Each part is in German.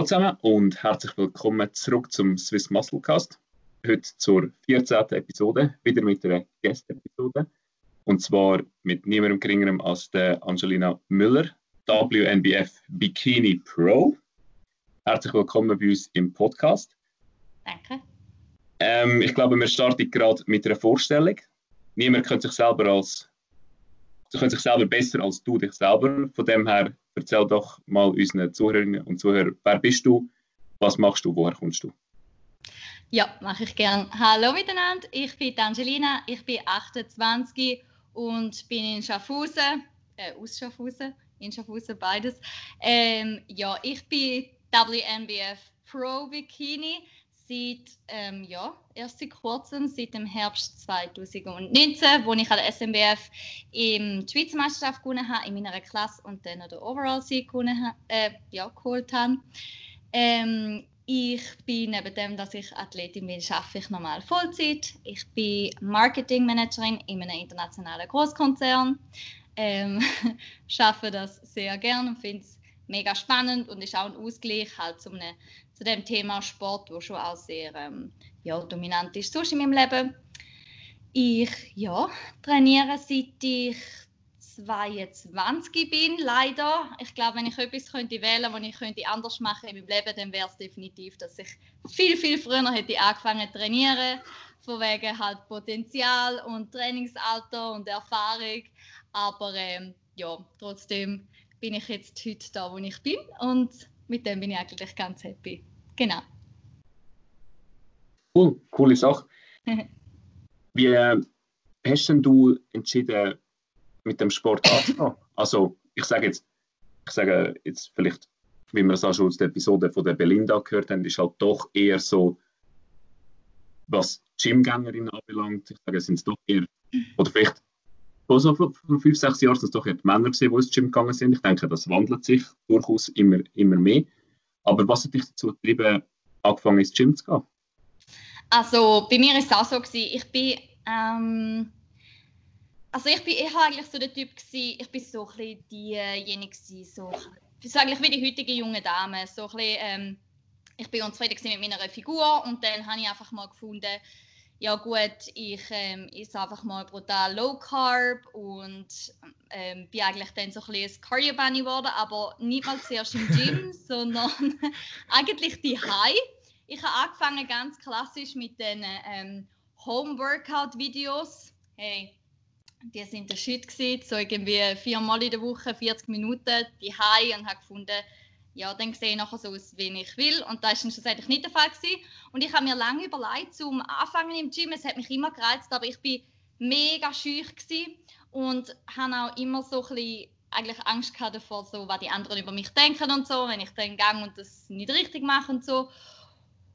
Hallo zusammen und herzlich willkommen zurück zum Swiss Muscle Cast. Heute zur 14. Episode, wieder mit einer Gästepisode. Und zwar mit niemandem geringerem als der Angelina Müller, WNBF Bikini Pro. Herzlich willkommen bei uns im Podcast. Danke. Ähm, ich glaube, wir starten gerade mit einer Vorstellung. Niemand könnte sich selber als Sie können sich selber besser als du dich selber. Von dem her erzähl doch mal unseren Zuhörerinnen und Zuhörern, wer bist du, was machst du, woher kommst du? Ja, mache ich gern. Hallo miteinander, ich bin Angelina, ich bin 28 und bin in Schaffhausen, äh, aus Schaffhausen, in Schaffhausen beides. Ähm, ja, ich bin WNBF Pro Bikini seit, ähm, ja, erst seit kurzem, seit dem Herbst 2019, wo ich an der SMBF im die Schweizer Meisterschaft gewonnen habe, in meiner Klasse und dann den Overall-Sieg äh, ja, geholt habe. Ähm, ich bin neben dem, dass ich Athletin bin, arbeite ich normal Vollzeit. Ich bin Marketingmanagerin in einem internationalen Großkonzern. Ähm, schaffe das sehr gerne und finde es mega spannend und ist auch ein Ausgleich halt zu, einem, zu dem Thema Sport, wo schon auch sehr ähm, ja, dominant ist sonst in meinem Leben. Ich ja, trainiere seit ich 22 bin, leider. Ich glaube, wenn ich etwas könnte wählen könnte, was ich könnte anders machen in meinem Leben, dann wäre es definitiv, dass ich viel, viel früher hätte angefangen zu trainieren. Von wegen halt Potenzial und Trainingsalter und Erfahrung. Aber ähm, ja, trotzdem bin ich jetzt heute da, wo ich bin und mit dem bin ich eigentlich ganz happy. Genau. Cool, coole Sache. Wie hast denn du entschieden, mit dem Sport anzufangen? Also, ich sage jetzt, ich sage jetzt vielleicht, wie wir es auch schon aus der Episode von der Belinda gehört haben, ist halt doch eher so, was Gymgängerinnen anbelangt, ich sage, sind es doch eher, oder vielleicht so vor, fünf, sechs Jahren sind es doch die Männer gesehen, die ins Gym gegangen sind. Ich denke, das wandelt sich durchaus immer, immer mehr. Aber was hat dich dazu getrieben, angefangen ins Gym zu gehen? Also bei mir war es auch so gewesen, ich bin ähm, also ich bin ich eigentlich so der Typ gewesen, ich bin so ein bisschen diejenige so ich eigentlich wie die heutige junge Dame, so ein bisschen, ähm, ich bin unzufrieden mit meiner Figur und dann habe ich einfach mal gefunden, ja gut, ich ähm, esse einfach mal brutal Low Carb und ähm, bin eigentlich dann so ein bisschen ein Cardio Bunny geworden, aber nicht mal zuerst im Gym, sondern eigentlich die High. Ich habe angefangen ganz klassisch mit den ähm, Home Workout Videos. Hey, die sind der Shit gewesen, so irgendwie viermal in der Woche, 40 Minuten, die High und habe gefunden, ja, dann sehe ich nachher so aus, wie ich will. Und das war schlussendlich nicht der Fall. Gewesen. Und ich habe mir lange überlegt, zum Anfangen im Gym, es hat mich immer gereizt, aber ich bin mega schüch gewesen und habe auch immer so ein bisschen eigentlich Angst gehabt davor, so, was die anderen über mich denken und so, wenn ich dann gang und das nicht richtig mache und so.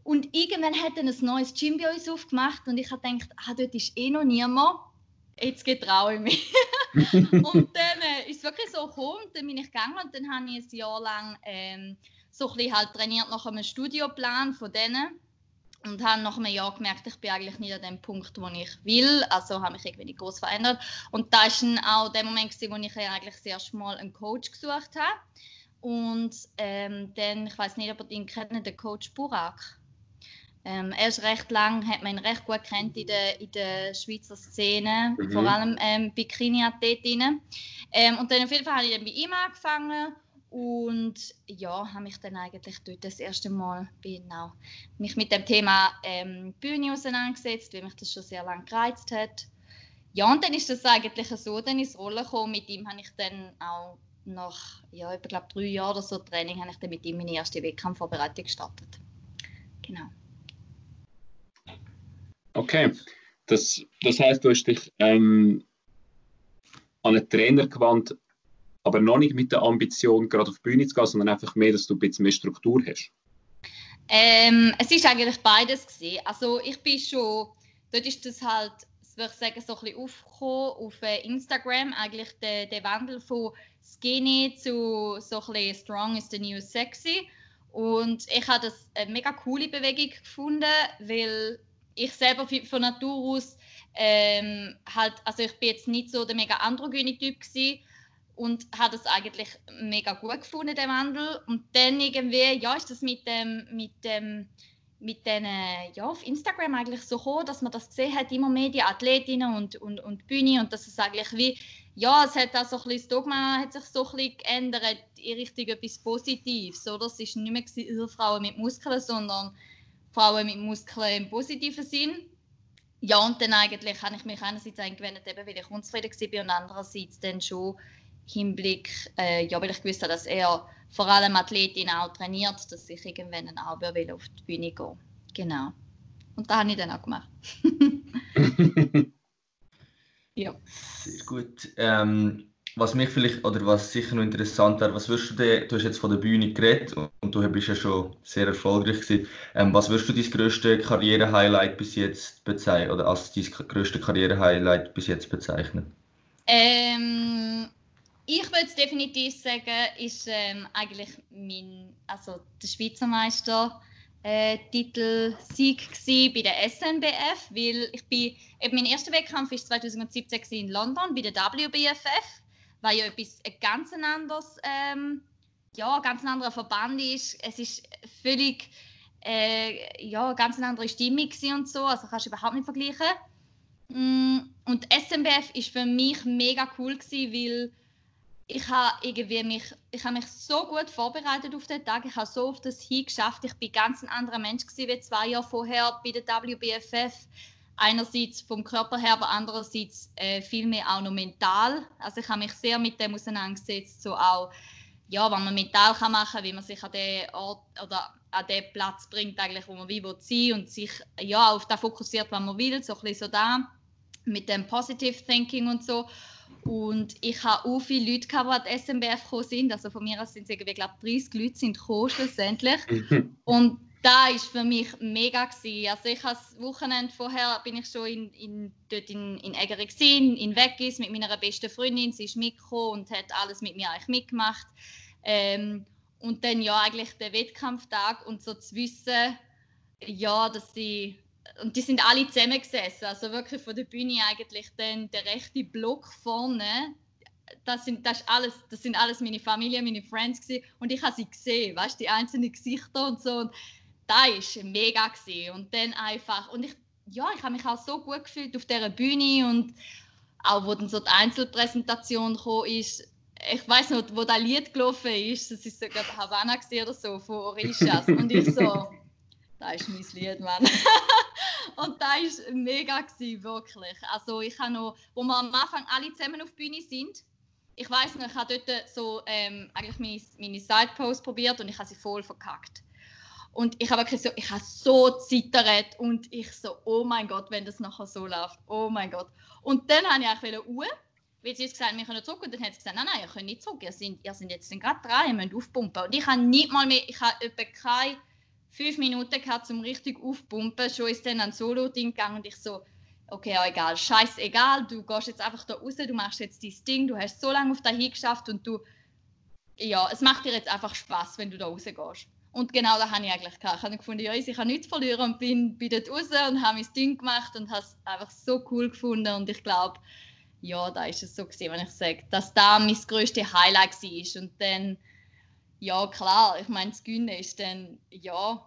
Und irgendwann hat dann ein neues Gym bei uns aufgemacht und ich habe gedacht, ah, dort ist eh noch niemand jetzt getraue ich mich. und dann äh, ist es wirklich so gekommen, dann bin ich gegangen und dann habe ich ein Jahr lang ähm, so ein bisschen halt trainiert nach einem Studioplan von denen und habe nach einem Jahr gemerkt, ich bin eigentlich nicht an dem Punkt, wo ich will, also habe mich irgendwie nicht groß verändert und da ist dann auch der Moment gewesen, wo ich eigentlich das erste Mal einen Coach gesucht habe und ähm, dann, ich weiß nicht, ob ihr ihn kennt, den Coach Burak. Ähm, er ist recht lang, hat man ihn recht gut kennt in der, in der Schweizer Szene, mhm. vor allem ähm, Bikini-Athletinnen. Ähm, und dann auf jeden Fall habe ich dann bei ihm angefangen und ja, habe mich dann eigentlich dort das erste Mal genau, mich mit dem Thema ähm, Bühne auseinandergesetzt, weil mich das schon sehr lange gereizt hat. Ja, und dann ist das eigentlich so dann ins Rollen gekommen. Mit ihm habe ich dann auch nach, ja, ich glaube drei Jahren oder so Training, habe ich dann mit ihm meine erste Wettkampfvorbereitung gestartet. Genau. Okay, das, das heißt, du hast dich ähm, an einen Trainer gewandt, aber noch nicht mit der Ambition, gerade auf die Bühne zu gehen, sondern einfach mehr, dass du ein bisschen mehr Struktur hast? Ähm, es ist eigentlich beides gewesen. Also ich bin schon, dort ist das halt, würde ich sagen, so ein bisschen aufgekommen auf äh, Instagram, eigentlich der, der Wandel von Skinny zu so ein bisschen Strong is the new sexy. Und ich habe das eine mega coole Bewegung gefunden, weil ich selber von Natur aus ähm, halt, also ich bin jetzt nicht so der mega androgyne Typ gewesen, und habe das eigentlich mega gut gefunden, den Wandel. Und dann irgendwie, ja, ist das mit dem, mit dem, mit den, ja, auf Instagram eigentlich so gekommen, dass man das gesehen hat, immer mehr die Athletinnen und, und, und Bühne und dass es eigentlich wie, ja, es hat auch so ein bisschen, das Dogma hat sich so ein bisschen geändert in Richtung etwas Positives, oder? Es ist nicht mehr gewesen, Frauen mit Muskeln, sondern Frauen mit Muskeln im positiven Sinn. Ja, und dann eigentlich habe ich mich einerseits eingewendet, eben, weil ich unzufrieden war und andererseits dann schon Hinblick, äh, ja, weil ich gewusst habe, dass er vor allem Athletinnen auch trainiert, dass ich irgendwann auch will auf die Bühne gehen Genau. Und das habe ich dann auch gemacht. ja. Sehr gut. Ähm, was mich vielleicht, oder was sicher noch interessant wäre, was wirst du denn, du hast jetzt von der Bühne geredet und du bist ja schon sehr erfolgreich gewesen. Ähm, was wirst du dein größte Karriere-Highlight bis jetzt bezeichnen, oder als dein größte Karriere-Highlight bis jetzt bezeichnen? Ähm, ich würde definitiv sagen, ist ähm, eigentlich mein, also der Schweizer Meister äh, Titel Sieg bei der SNBF, weil ich bin, eben mein erster Wettkampf war 2017 in London bei der WBFF, weil ja etwas ein ganz anderes, ähm, ja, ganz anderer Verband ist. Es ist völlig, äh, ja, ganz eine andere Stimmung und so, also kannst du überhaupt nicht vergleichen. Mm, und SNBF ist für mich mega cool gewesen, weil ich habe irgendwie mich, ich habe mich so gut vorbereitet auf den Tag. Ich habe so oft das hingeschafft. Ich bin ganz ein anderer Mensch gewesen, wie zwei Jahre vorher bei der WBFF. Einerseits vom Körper her, aber andererseits äh, viel mehr auch noch mental. Also ich habe mich sehr mit dem auseinandergesetzt, so auch, ja, was man mental kann machen, wie man sich an den Ort oder an den Platz bringt, eigentlich, wo man wie will sein und sich ja auf das fokussiert, was man will, so ein bisschen so da mit dem Positive Thinking und so. Und ich habe auch viele Leute, die an die SMBF gekommen sind. Also von mir aus sind es irgendwie, glaube 30 Leute sind gekommen, schlussendlich. und da ist für mich mega gewesen. Also ich habe das Wochenende vorher bin ich schon in, in, dort in, in Egerich gesehen, in Weggis mit meiner besten Freundin. Sie ist mitgekommen und hat alles mit mir eigentlich mitgemacht. Ähm, und dann ja eigentlich der Wettkampftag und so zu wissen, ja, dass sie und die sind alle zusammengesessen, also wirklich von der Bühne eigentlich dann der rechte Block vorne. Das sind, das, alles, das sind alles meine Familie, meine Friends gewesen. und ich habe sie gesehen, weißt die einzelnen Gesichter und so. Und da war mega gewesen. und dann einfach und ich ja, ich habe mich auch so gut gefühlt auf dieser Bühne und auch wo dann so die Einzelpräsentation gekommen ist, ich weiß noch, wo das Lied gelaufen ist, das ist sogar Havana oder so von Orishas und ich so, da ist mein Lied, Mann. und da war mega, gewesen, wirklich. Also ich habe noch, wo wir am Anfang alle zusammen auf die Bühne sind, ich weiß noch, ich habe dort so ähm, eigentlich meine, meine Side-Post probiert und ich habe sie voll verkackt. Und ich habe wirklich so, ich habe so zittert und ich so, oh mein Gott, wenn das nachher so läuft, oh mein Gott. Und dann habe ich eigentlich Uhr, weil sie jetzt gesagt wir können zurück und dann hat sie gesagt, nein, nein, ihr könnt nicht zurück, ihr seid, ihr jetzt gerade drei, ihr müsst aufpumpen. Und ich habe nicht mal mehr, ich habe etwa keine fünf Minuten gehabt, zum richtig aufpumpen. Schon ist dann ein Solo-Ding gegangen und ich so, okay, ja, egal, scheißegal, du gehst jetzt einfach da raus, du machst jetzt dein Ding, du hast so lange auf dahin geschafft und du, ja, es macht dir jetzt einfach Spaß, wenn du da rausgehst. Und genau das habe ich eigentlich gehabt. Ich habe gefunden, ja, ich kann nichts verlieren und bin, bin dort raus und habe mein Ding gemacht und habe es einfach so cool gefunden. Und ich glaube, ja, da ist es so gewesen, wenn ich sage, dass da mein größtes Highlight war. Und dann ja klar, ich meine, das Gönnen ist dann, ja,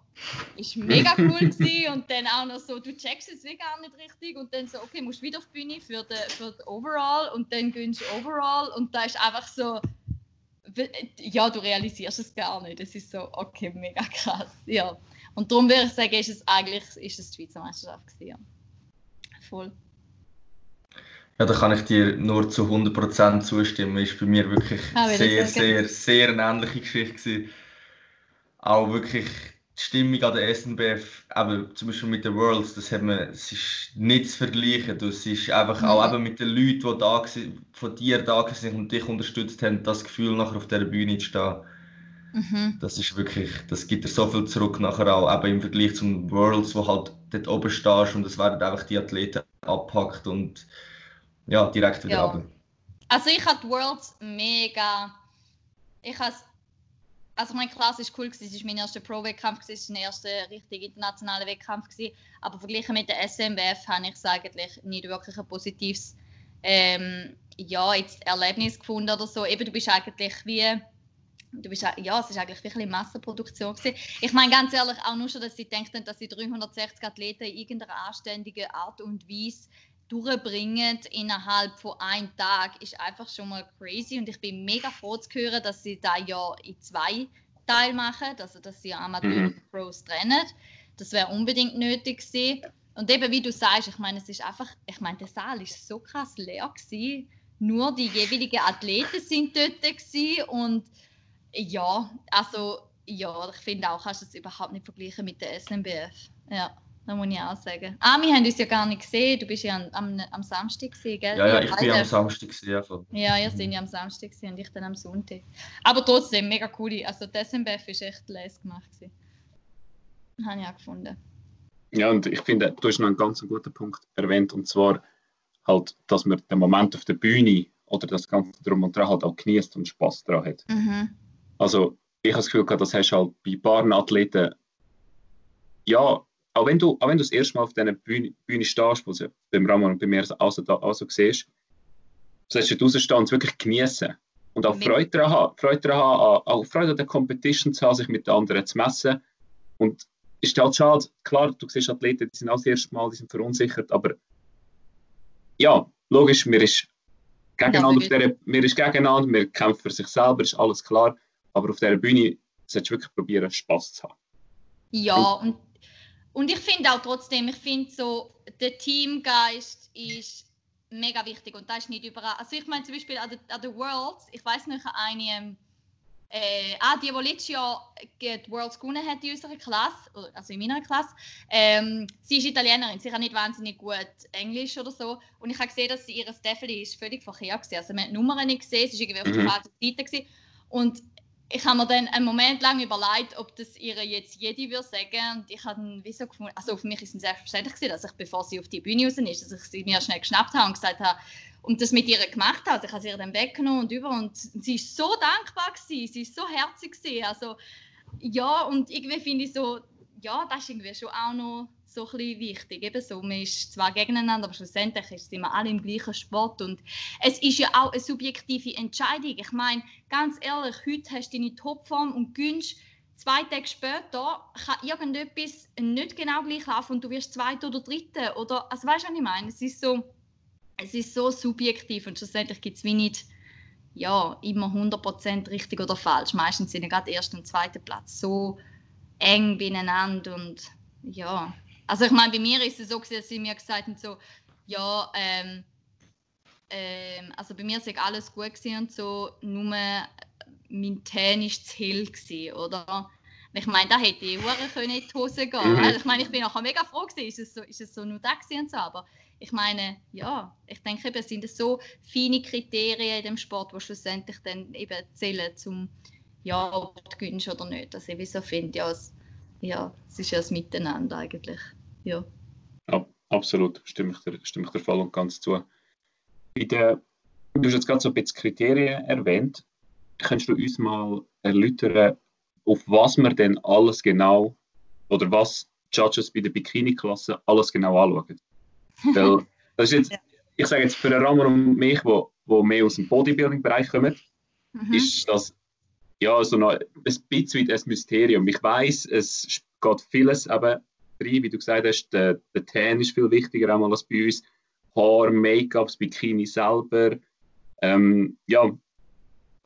ist mega cool gewesen und dann auch noch so, du checkst es wie gar nicht richtig und dann so, okay, musst wieder auf die Bühne für den für die Overall und dann gönnst du Overall. Und da ist einfach so, ja, du realisierst es gar nicht. Es ist so, okay, mega krass, ja. Und darum würde ich sagen, ist es eigentlich ist es die Schweizer Meisterschaft gewesen, ja. Voll. Ja, da kann ich dir nur zu 100% zustimmen. Ist bei mir wirklich ah, sehr, sehr, sehr eine ähnliche Geschichte gewesen. Auch wirklich die Stimmung an der SNBF, eben, zum Beispiel mit den Worlds, das, hat man, das ist nicht zu vergleichen. Das ist einfach mhm. auch eben mit den Leuten, die da von dir da sind und dich unterstützt haben, das Gefühl, nachher auf dieser Bühne zu stehen. Mhm. Das ist wirklich, das gibt dir so viel zurück nachher auch, eben im Vergleich zum Worlds, wo halt dort oben stehst und es werden einfach die Athleten abpackt und ja, direkt wieder ja. runter. Also ich habe die Worlds mega... Ich habe also mein Klasse ist cool, es war mein erster Pro-Wettkampf, es war mein erster richtig internationaler Wettkampf, aber verglichen mit der SMWF habe ich es eigentlich nicht wirklich ein positives ähm, ja, jetzt Erlebnis gefunden oder so. Eben, du bist eigentlich wie du bist, ja, es ist eigentlich wirklich eine Massenproduktion gewesen. Ich meine ganz ehrlich auch nur schon, dass sie denken, dass sie 360 Athleten in irgendeiner anständigen Art und Weise durchbringen innerhalb von einem Tag, ist einfach schon mal crazy und ich bin mega froh zu hören, dass sie da ja in zwei Teil machen, also dass sie Amateur mhm. und Pros trennen. Das wäre unbedingt nötig gewesen. Und eben wie du sagst, ich meine, es ist einfach, ich meine, der Saal ist so krass leer gewesen. Nur die jeweiligen Athleten sind dort gewesen und ja, also ja, ich finde auch, kannst du es überhaupt nicht vergleichen mit der SNBF. Ja, das muss ich auch sagen. Ah, wir haben uns ja gar nicht gesehen. Du bist ja am, am, am Samstag gesehen, gell? Ja, ja, ich bin am Samstag gesehen. Ja, ja ihr seid ja am Samstag gesehen und ich dann am Sonntag. Aber trotzdem, mega cool. Also die SNBF ist echt les gemacht. Gewesen. Habe ich auch gefunden. Ja, und ich finde, du hast noch einen ganz guten Punkt erwähnt, und zwar halt, dass man den Moment auf der Bühne oder das Ganze drum und dran halt auch genießt und Spaß daran hat. Mhm. Also ich habe das Gefühl gehabt, das hast halt bei paar Athleten, ja, auch wenn du, auch wenn du das erste Mal auf dieser Bühne, Bühne stehst, wo du beim Ramon und bei mir also, also siehst, sollst du und es wirklich genießen. Und auch Freude daran haben, Freude daran haben, auch Freude an der Competition zu haben, sich mit den anderen zu messen. Und es ist halt schade, klar, du siehst Athleten, die sind auch das erste Mal, die sind verunsichert, aber ja, logisch, mir ist gegeneinander, ja, der, mir ist gegeneinander, wir kämpfen für sich selber, ist alles klar. Aber auf dieser Bühne solltest du wirklich probieren, Spaß zu haben. Ja, und, und ich finde auch trotzdem, ich finde so, der Teamgeist ist mega wichtig und das ist nicht überall. Also ich meine zum Beispiel an den, an den Worlds, ich weiß nicht, eine, äh, ah, die, die letztes Jahr die Worlds gewonnen hat in unserer Klasse, also in meiner Klasse, ähm, sie ist Italienerin, sie kann nicht wahnsinnig gut Englisch oder so und ich habe gesehen, dass sie ihre Staffel ist völlig verkehrt war. Also man hat die Nummern nicht gesehen, sie war irgendwie auf der mhm. falschen Seite gewesen. und ich habe mir dann einen Moment lang überlegt, ob das ihre jetzt jede würde sagen. Und ich habe dann wie so gefunden, also für mich ist es selbstverständlich gewesen, dass ich, bevor sie auf die Bühne raus ist, dass ich sie mir schnell geschnappt habe und gesagt habe, und das mit ihr gemacht habe. Ich habe sie ihr dann weggenommen und über und sie ist so dankbar gewesen, sie ist so herzig gewesen. Also ja, und irgendwie finde ich so, ja, das ist irgendwie schon auch noch so ein bisschen wichtig. Eben so, man ist zwar gegeneinander, aber schlussendlich sind wir alle im gleichen Sport. Und es ist ja auch eine subjektive Entscheidung. Ich meine, ganz ehrlich, heute hast du deine Topform und gönnst zwei Tage später kann irgendetwas nicht genau gleich laufen und du wirst Zweiter oder Dritter. Oder, also weißt du, was ich meine? Es ist so, es ist so subjektiv und schlussendlich gibt es wie nicht ja, immer 100% richtig oder falsch. Meistens sind ja gerade erster und zweiter Platz so eng beieinander und ja, also ich meine, bei mir ist es so, dass sie mir gesagt haben, so, ja, ähm, ähm, also bei mir ist alles gut gewesen und so, nur mein Tan ist zu hell gewesen, oder? Ich meine, da hätte ich können in die Hose gehen. Mhm. Also ich meine, ich bin nachher mega froh gewesen, ist es so, ist es so nur da und so, aber ich meine, ja, ich denke, es sind so feine Kriterien in dem Sport, die schlussendlich dann eben zählen, zum ja, ob du gewinnst oder nicht. Also ich so finde, ja, es, ja, es ist ja das Miteinander eigentlich ja. ja absolut, stimme ich, dir, stimme ich dir voll und ganz zu. Bei der, du hast jetzt gerade so ein bisschen Kriterien erwähnt. Kannst du uns mal erläutern, auf was wir denn alles genau oder was Judges bei der Bikini-Klasse alles genau anschauen? Weil das ist jetzt, ich sage jetzt für den Ramon und mich, wo, wo mehr aus dem Bodybuilding-Bereich kommen, mhm. ist das ja so noch ein bisschen ein Mysterium. Ich weiß, es geht vieles eben rein, wie du gesagt hast, der, der Tan ist viel wichtiger einmal als bei uns. Haar, Make-up, das Bikini selber. Ähm, ja,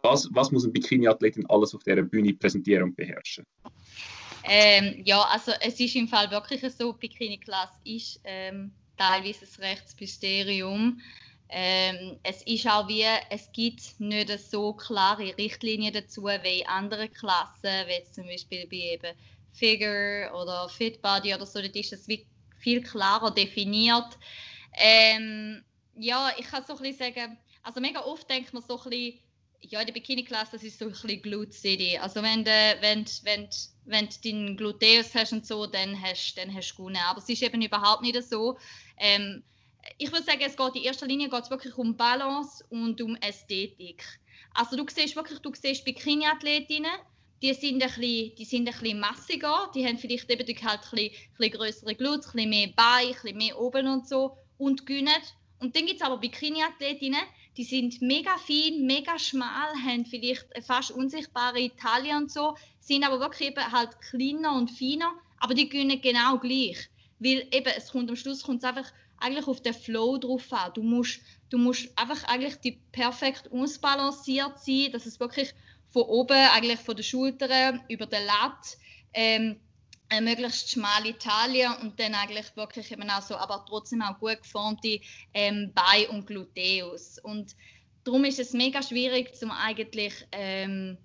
was, was muss ein Bikini-Athletin alles auf dieser Bühne präsentieren und beherrschen? Ähm, ja, also es ist im Fall wirklich so, Bikini-Klasse ist ähm, teilweise ein Rechtsmysterium. Ähm, es ist auch wie, es gibt nicht so klare Richtlinien dazu wie in anderen Klassen, wie zum Beispiel bei eben Figure oder Fit Body oder so, dort ist es viel klarer definiert. Ähm, ja, ich kann so ein bisschen sagen, also mega oft denkt man so ein bisschen, ja, in der Bikini-Klasse, das ist so ein bisschen Glute City. Also wenn du, wenn, wenn, wenn du deinen Gluteus hast und so, dann hast, dann hast du gewonnen. Aber es ist eben überhaupt nicht so. Ähm, ich würde sagen, es geht in erster Linie geht's wirklich um Balance und um Ästhetik. Also du siehst wirklich, du siehst Bikini-Athletinnen, die sind ein bisschen, die sind ein bisschen massiger, die haben vielleicht eben halt ein bisschen, größere Glutes, ein bisschen mehr Beine, ein bisschen mehr oben und so und gewinnen. Und dann gibt es aber Bikini-Athletinnen, die sind mega fein, mega schmal, haben vielleicht fast unsichtbare Taille und so, sind aber wirklich eben halt kleiner und feiner, aber die gewinnen genau gleich. Weil eben, es kommt am Schluss kommt es einfach eigentlich auf den Flow drauf an. Du musst, du musst einfach eigentlich die perfekt ausbalanciert sein, dass es wirklich von oben, eigentlich von den Schultern über den Lat, ähm, eine möglichst schmale Taille und dann eigentlich wirklich eben auch so, aber trotzdem auch gut geformte ähm, Beine und Gluteus. Und darum ist es mega schwierig, zum eigentlich ähm,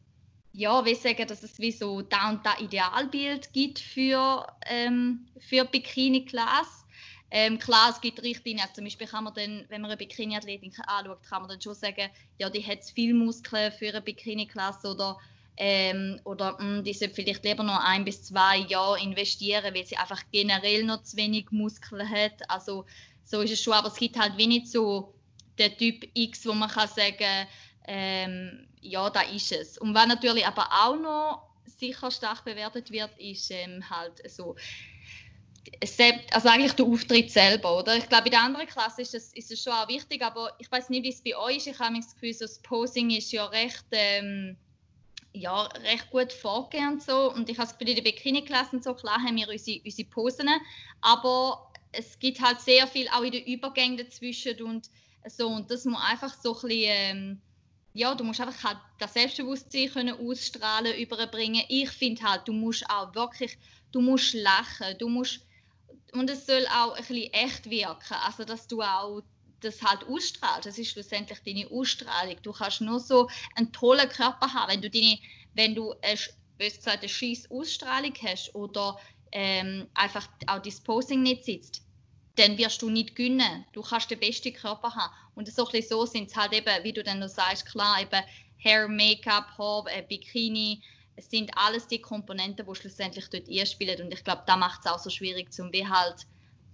ja, wie sagen, dass es wie so da und da Idealbild gibt für, ähm, für Bikini-Class. Ähm, klar, es gibt Richtlinien, also zum Beispiel kann man dann, wenn man eine Bikini-Athletin anschaut, kann man dann schon sagen, ja, die hat viel Muskeln für eine Bikini-Klasse oder ähm, oder mh, hm, die sollte vielleicht lieber noch ein bis zwei Jahre investieren, weil sie einfach generell noch zu wenig Muskeln hat. Also so ist es schon, aber es gibt halt wenig so den Typ X, wo man kann sagen, ähm, ja, da ist es. Und was natürlich aber auch noch sicher stark bewertet wird, ist ähm, halt so also eigentlich der Auftritt selber, oder? Ich glaube, in der anderen Klasse ist, das, ist es schon auch wichtig, aber ich weiß nicht, wie es bei euch ist. Ich habe das Gefühl, so das Posing ist ja recht ähm, ja, recht gut vorgehen und so. Und ich habe es bei den Bikini-Klassen so, klar haben wir unsere, unsere Posen, aber es gibt halt sehr viel auch in den Übergängen dazwischen und so. Und das muss einfach so ein bisschen, ähm, ja, du musst einfach halt das Selbstbewusstsein können ausstrahlen, überbringen. Ich finde halt, du musst auch wirklich, du musst lachen, du musst, und es soll auch ein bisschen echt wirken, also dass du auch das halt ausstrahlt. Das ist schlussendlich deine Ausstrahlung. Du kannst nur so einen tollen Körper haben, wenn du deine, wenn du eine, gesagt, eine scheiß Ausstrahlung hast oder ähm, einfach auch das Posing nicht sitzt, dann wirst du nicht gewinnen. Du kannst den besten Körper haben. Und so, so sind es halt eben, wie du dann noch sagst, klar, eben Hair, Make-up, Haar, äh, Bikini, es sind alles die Komponenten, die schlussendlich dort einspielen. Und ich glaube, da macht es auch so schwierig, zum wie halt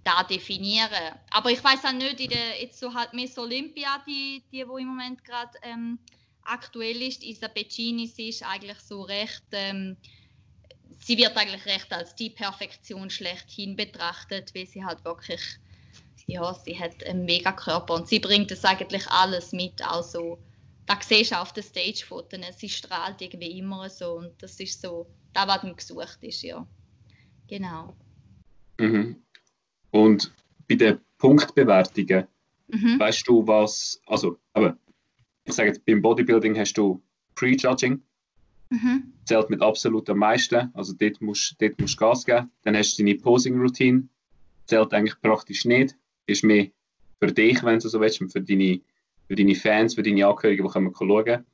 da definieren. Aber ich weiß auch nicht, in der, jetzt so halt Miss Olympia, die, die wo im Moment gerade ähm, aktuell ist, Isa Beccini, sie ist eigentlich so recht, ähm, sie wird eigentlich recht als die Perfektion schlechthin betrachtet, weil sie halt wirklich, ja, sie hat einen mega Körper und sie bringt das eigentlich alles mit, also da siehst du auf den Stage-Fotos, sie strahlt irgendwie immer so und das ist so, da was mir gesucht ist, ja. Genau. Mhm. Und bei den Punktbewertungen, mhm. weißt du was, also, aber ich sage jetzt, beim Bodybuilding hast du Prejudging, mhm. zählt mit absolut am meisten, also dort musst du dort Gas geben. Dann hast du deine Posing-Routine, zählt eigentlich praktisch nicht, ist mehr für dich, wenn du so willst, und für deine, für deine Fans, für deine Angehörigen, die können schauen.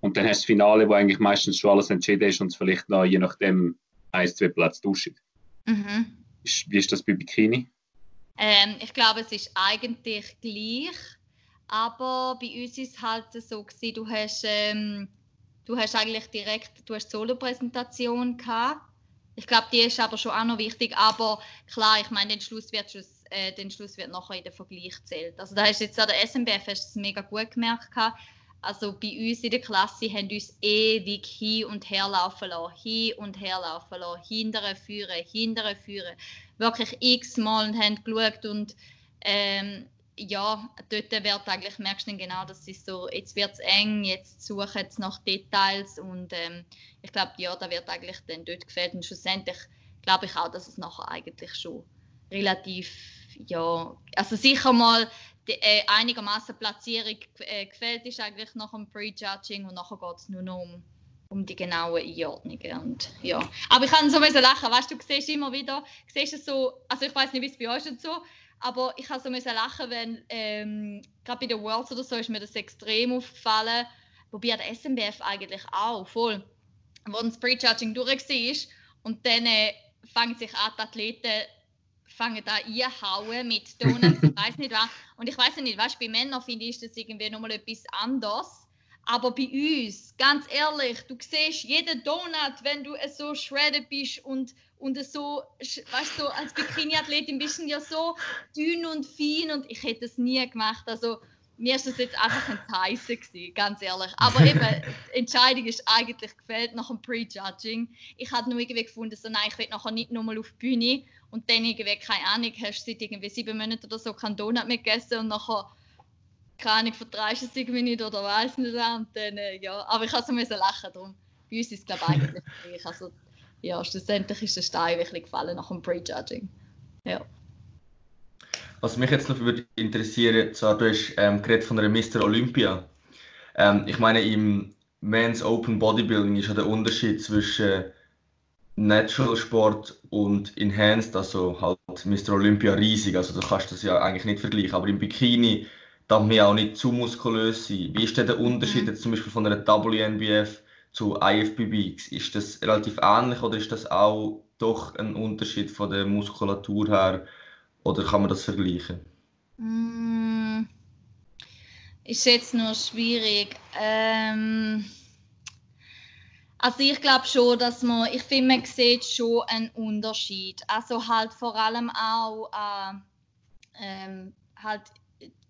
Und dann hast du das Finale, wo eigentlich meistens schon alles entschieden ist und es vielleicht noch je nachdem ein, zwei Plätze duschen. Mhm. Wie ist das bei Bikini? Ähm, ich glaube, es ist eigentlich gleich, aber bei uns ist es halt so gewesen, du hast, ähm, du hast eigentlich direkt, du hast Solo-Präsentation gehabt. Ich glaube, die ist aber schon auch noch wichtig, aber klar, ich meine, den Schluss wird schon äh, den Schluss wird nachher in den Vergleich zählt. Also da hast du jetzt an der SMBF hast es mega gut gemerkt. Also bei uns in der Klasse haben uns ewig hin und her laufen lassen, hin und her laufen lassen, hintere führen, hintere führen wirklich x-mal und haben geschaut und ähm, ja, dort wird eigentlich, merkst du dann genau, dass es so, jetzt wird es eng, jetzt suchen sie nach Details und ähm, ich glaube, ja, da wird eigentlich dann dort gefällt und schlussendlich glaube ich auch, dass es nachher eigentlich schon relativ, ja, also sicher mal die, äh, einigermaßen Platzierung äh, gefällt ist eigentlich nach dem Prejudging und nachher geht es nur noch um um die genauen Einordnungen. Und, ja. Aber ich kann so lachen, weißt du, du siehst immer wieder, siehst es so, also ich weiß nicht, wie es bei euch ist so, aber ich habe so müssen lachen, wenn ähm, gerade bei den Worlds oder so ist mir das extrem aufgefallen, wobei der SMBF eigentlich auch voll, wo das Prejudging durch war und dann äh, fangen sich an die Athleten fangen da einhauen mit Donuts, ich weiß nicht was. Und ich weiß nicht, weißt, bei Männern finde ich das irgendwie nochmal etwas anderes aber bei uns, ganz ehrlich, du siehst jeden Donut, wenn du so shredded bist und, und so, weißt du, so als Bikini-Athletin bist du ja so dünn und fein und ich hätte es nie gemacht. Also, mir ist das jetzt einfach ein Heiße gewesen, ganz ehrlich. Aber eben, die Entscheidung ist eigentlich gefällt nach dem Prejudging. Ich habe nur irgendwie gefunden, so nein, ich will nachher nicht nur mal auf die Bühne und dann irgendwie, keine Ahnung, hast du seit irgendwie sieben Monaten oder so keinen Donut mehr gegessen und nachher, keine Ahnung, verdreist es irgendwie nicht oder weiß nicht und dann, äh, ja. Aber ich musste so lachen darum. Bei uns ist es, glaube ich, eigentlich gleich. Also, ja, schlussendlich ist der Stein wirklich gefallen nach dem Prejudging. Ja. Was mich jetzt noch würde interessieren, zwar du hast ähm, geredet von einer Mr. Olympia. Ähm, ich meine, im Men's Open Bodybuilding ist ja der Unterschied zwischen Natural Sport und Enhanced, also halt Mr. Olympia riesig, also du kannst das ja eigentlich nicht vergleichen, aber im Bikini darf man ja auch nicht zu muskulös sein. Wie ist denn der Unterschied mhm. jetzt zum Beispiel von einer WNBF zu IFBB? Ist das relativ ähnlich oder ist das auch doch ein Unterschied von der Muskulatur her? Oder kann man das vergleichen? Mm, ist jetzt nur schwierig. Ähm, also ich glaube schon, dass man, ich finde, man sieht schon einen Unterschied. Also halt vor allem auch äh, ähm, halt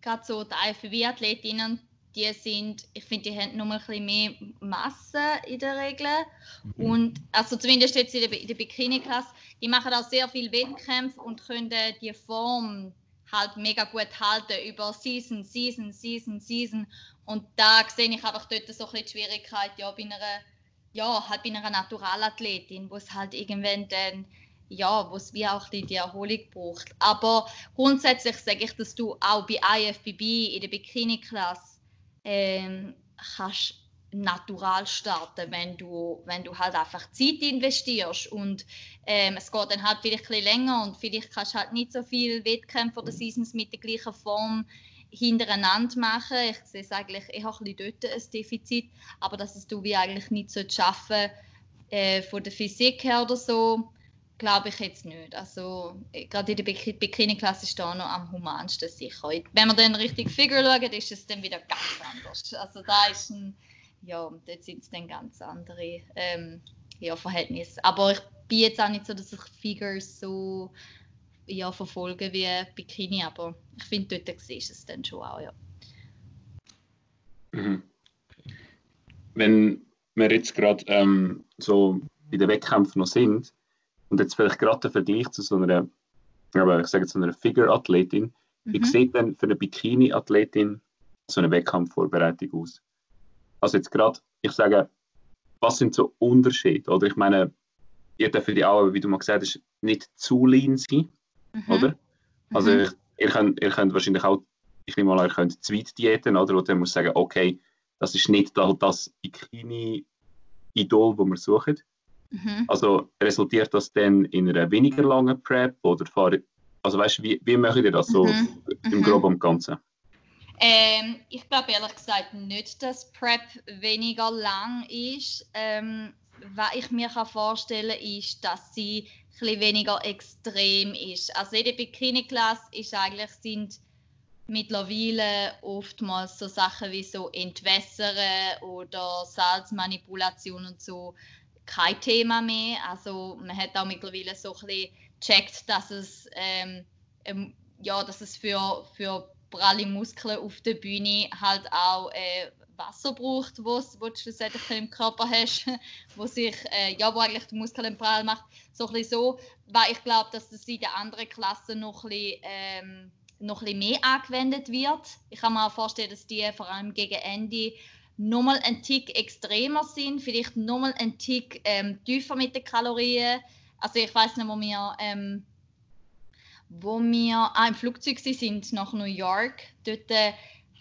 gerade so die IFBB-Athletinnen, die sind, ich finde, die haben mal ein bisschen mehr Masse in der Regel. Mhm. Und also zumindest jetzt in der, in der Bikini-Klasse, die machen auch sehr viel Wettkämpfe und können die Form halt mega gut halten über Season, Season, Season, Season. Und da sehe ich einfach dort so ein bisschen die Schwierigkeit, ja, bei einer, ja, halt bei einer Naturalathletin, wo es halt irgendwann dann, ja, wo es wie auch die, die Erholung braucht. Aber grundsätzlich sage ich, dass du auch bei IFBB in der Bikini-Klasse ähm, kannst natural starten, wenn du, wenn du halt einfach Zeit investierst und ähm, es geht dann halt vielleicht ein länger und vielleicht kannst du halt nicht so viele Wettkämpfe oder Seasons mit der gleichen Form hintereinander machen. Ich sehe es eigentlich eher ein bisschen dort ein Defizit, aber dass es du wie eigentlich nicht so schaffen äh, von der Physik her oder so, glaube ich jetzt nicht. Also gerade in der Bikini-Klasse ist da noch am humansten sicher. Wenn man dann richtig Figure schaut, ist es dann wieder ganz anders. Also da ist ein, ja, dort sind es dann ganz andere ähm, ja, Verhältnisse. Aber ich bin jetzt auch nicht so, dass ich Figures so ja, verfolge wie Bikini, aber ich finde, dort siehst du es dann schon auch, ja. Mhm. Wenn wir jetzt gerade ähm, so in den Wettkämpfen noch sind, und jetzt vielleicht gerade der Vergleich zu so einer, aber ich sage so einer Figure-Athletin, mhm. wie sieht denn für eine Bikini-Athletin so eine Wettkampfvorbereitung aus? Also jetzt gerade, ich sage, was sind so Unterschiede? Oder ich meine, ihr dürft die auch, wie du mal gesagt hast, nicht zu lean sein, mhm. oder? Also mhm. ich, ihr, könnt, ihr könnt wahrscheinlich auch, ich nehme mal, ihr könnt Zweit-Diäten, oder? Wo dann muss sagen, okay, das ist nicht das Bikini-Idol, das wir suchen. Mhm. Also resultiert das dann in einer weniger langen Prep oder fahre, also weißt wie, wie macht ihr das so mhm. im mhm. Groben und Ganzen? Ähm, ich glaube ehrlich gesagt nicht, dass Prep weniger lang ist. Ähm, was ich mir kann vorstellen kann, ist, dass sie ein weniger extrem ist. Also in der Bikini-Klasse ist eigentlich sind mittlerweile oftmals so Sachen wie so Entwässern oder Salzmanipulation und so kein Thema mehr. Also man hat auch mittlerweile so ein gecheckt, dass es, ähm, ähm, ja, dass es für, für pralle Muskeln auf der Bühne halt auch äh, Wasser braucht, was du schlussendlich im Körper hast, wo sich, äh, ja, wo eigentlich die Muskeln prall macht. So ein so, weil ich glaube, dass das in den anderen Klassen noch ein bisschen, ähm, noch ein bisschen mehr angewendet wird. Ich kann mir auch vorstellen, dass die vor allem gegen Ende nochmal ein Tick extremer sind, vielleicht nochmal ein Tick ähm, tiefer mit den Kalorien. Also ich weiß nicht, wo wir, ähm, wo wir ah, im Flugzeug sind nach New York. Dort äh,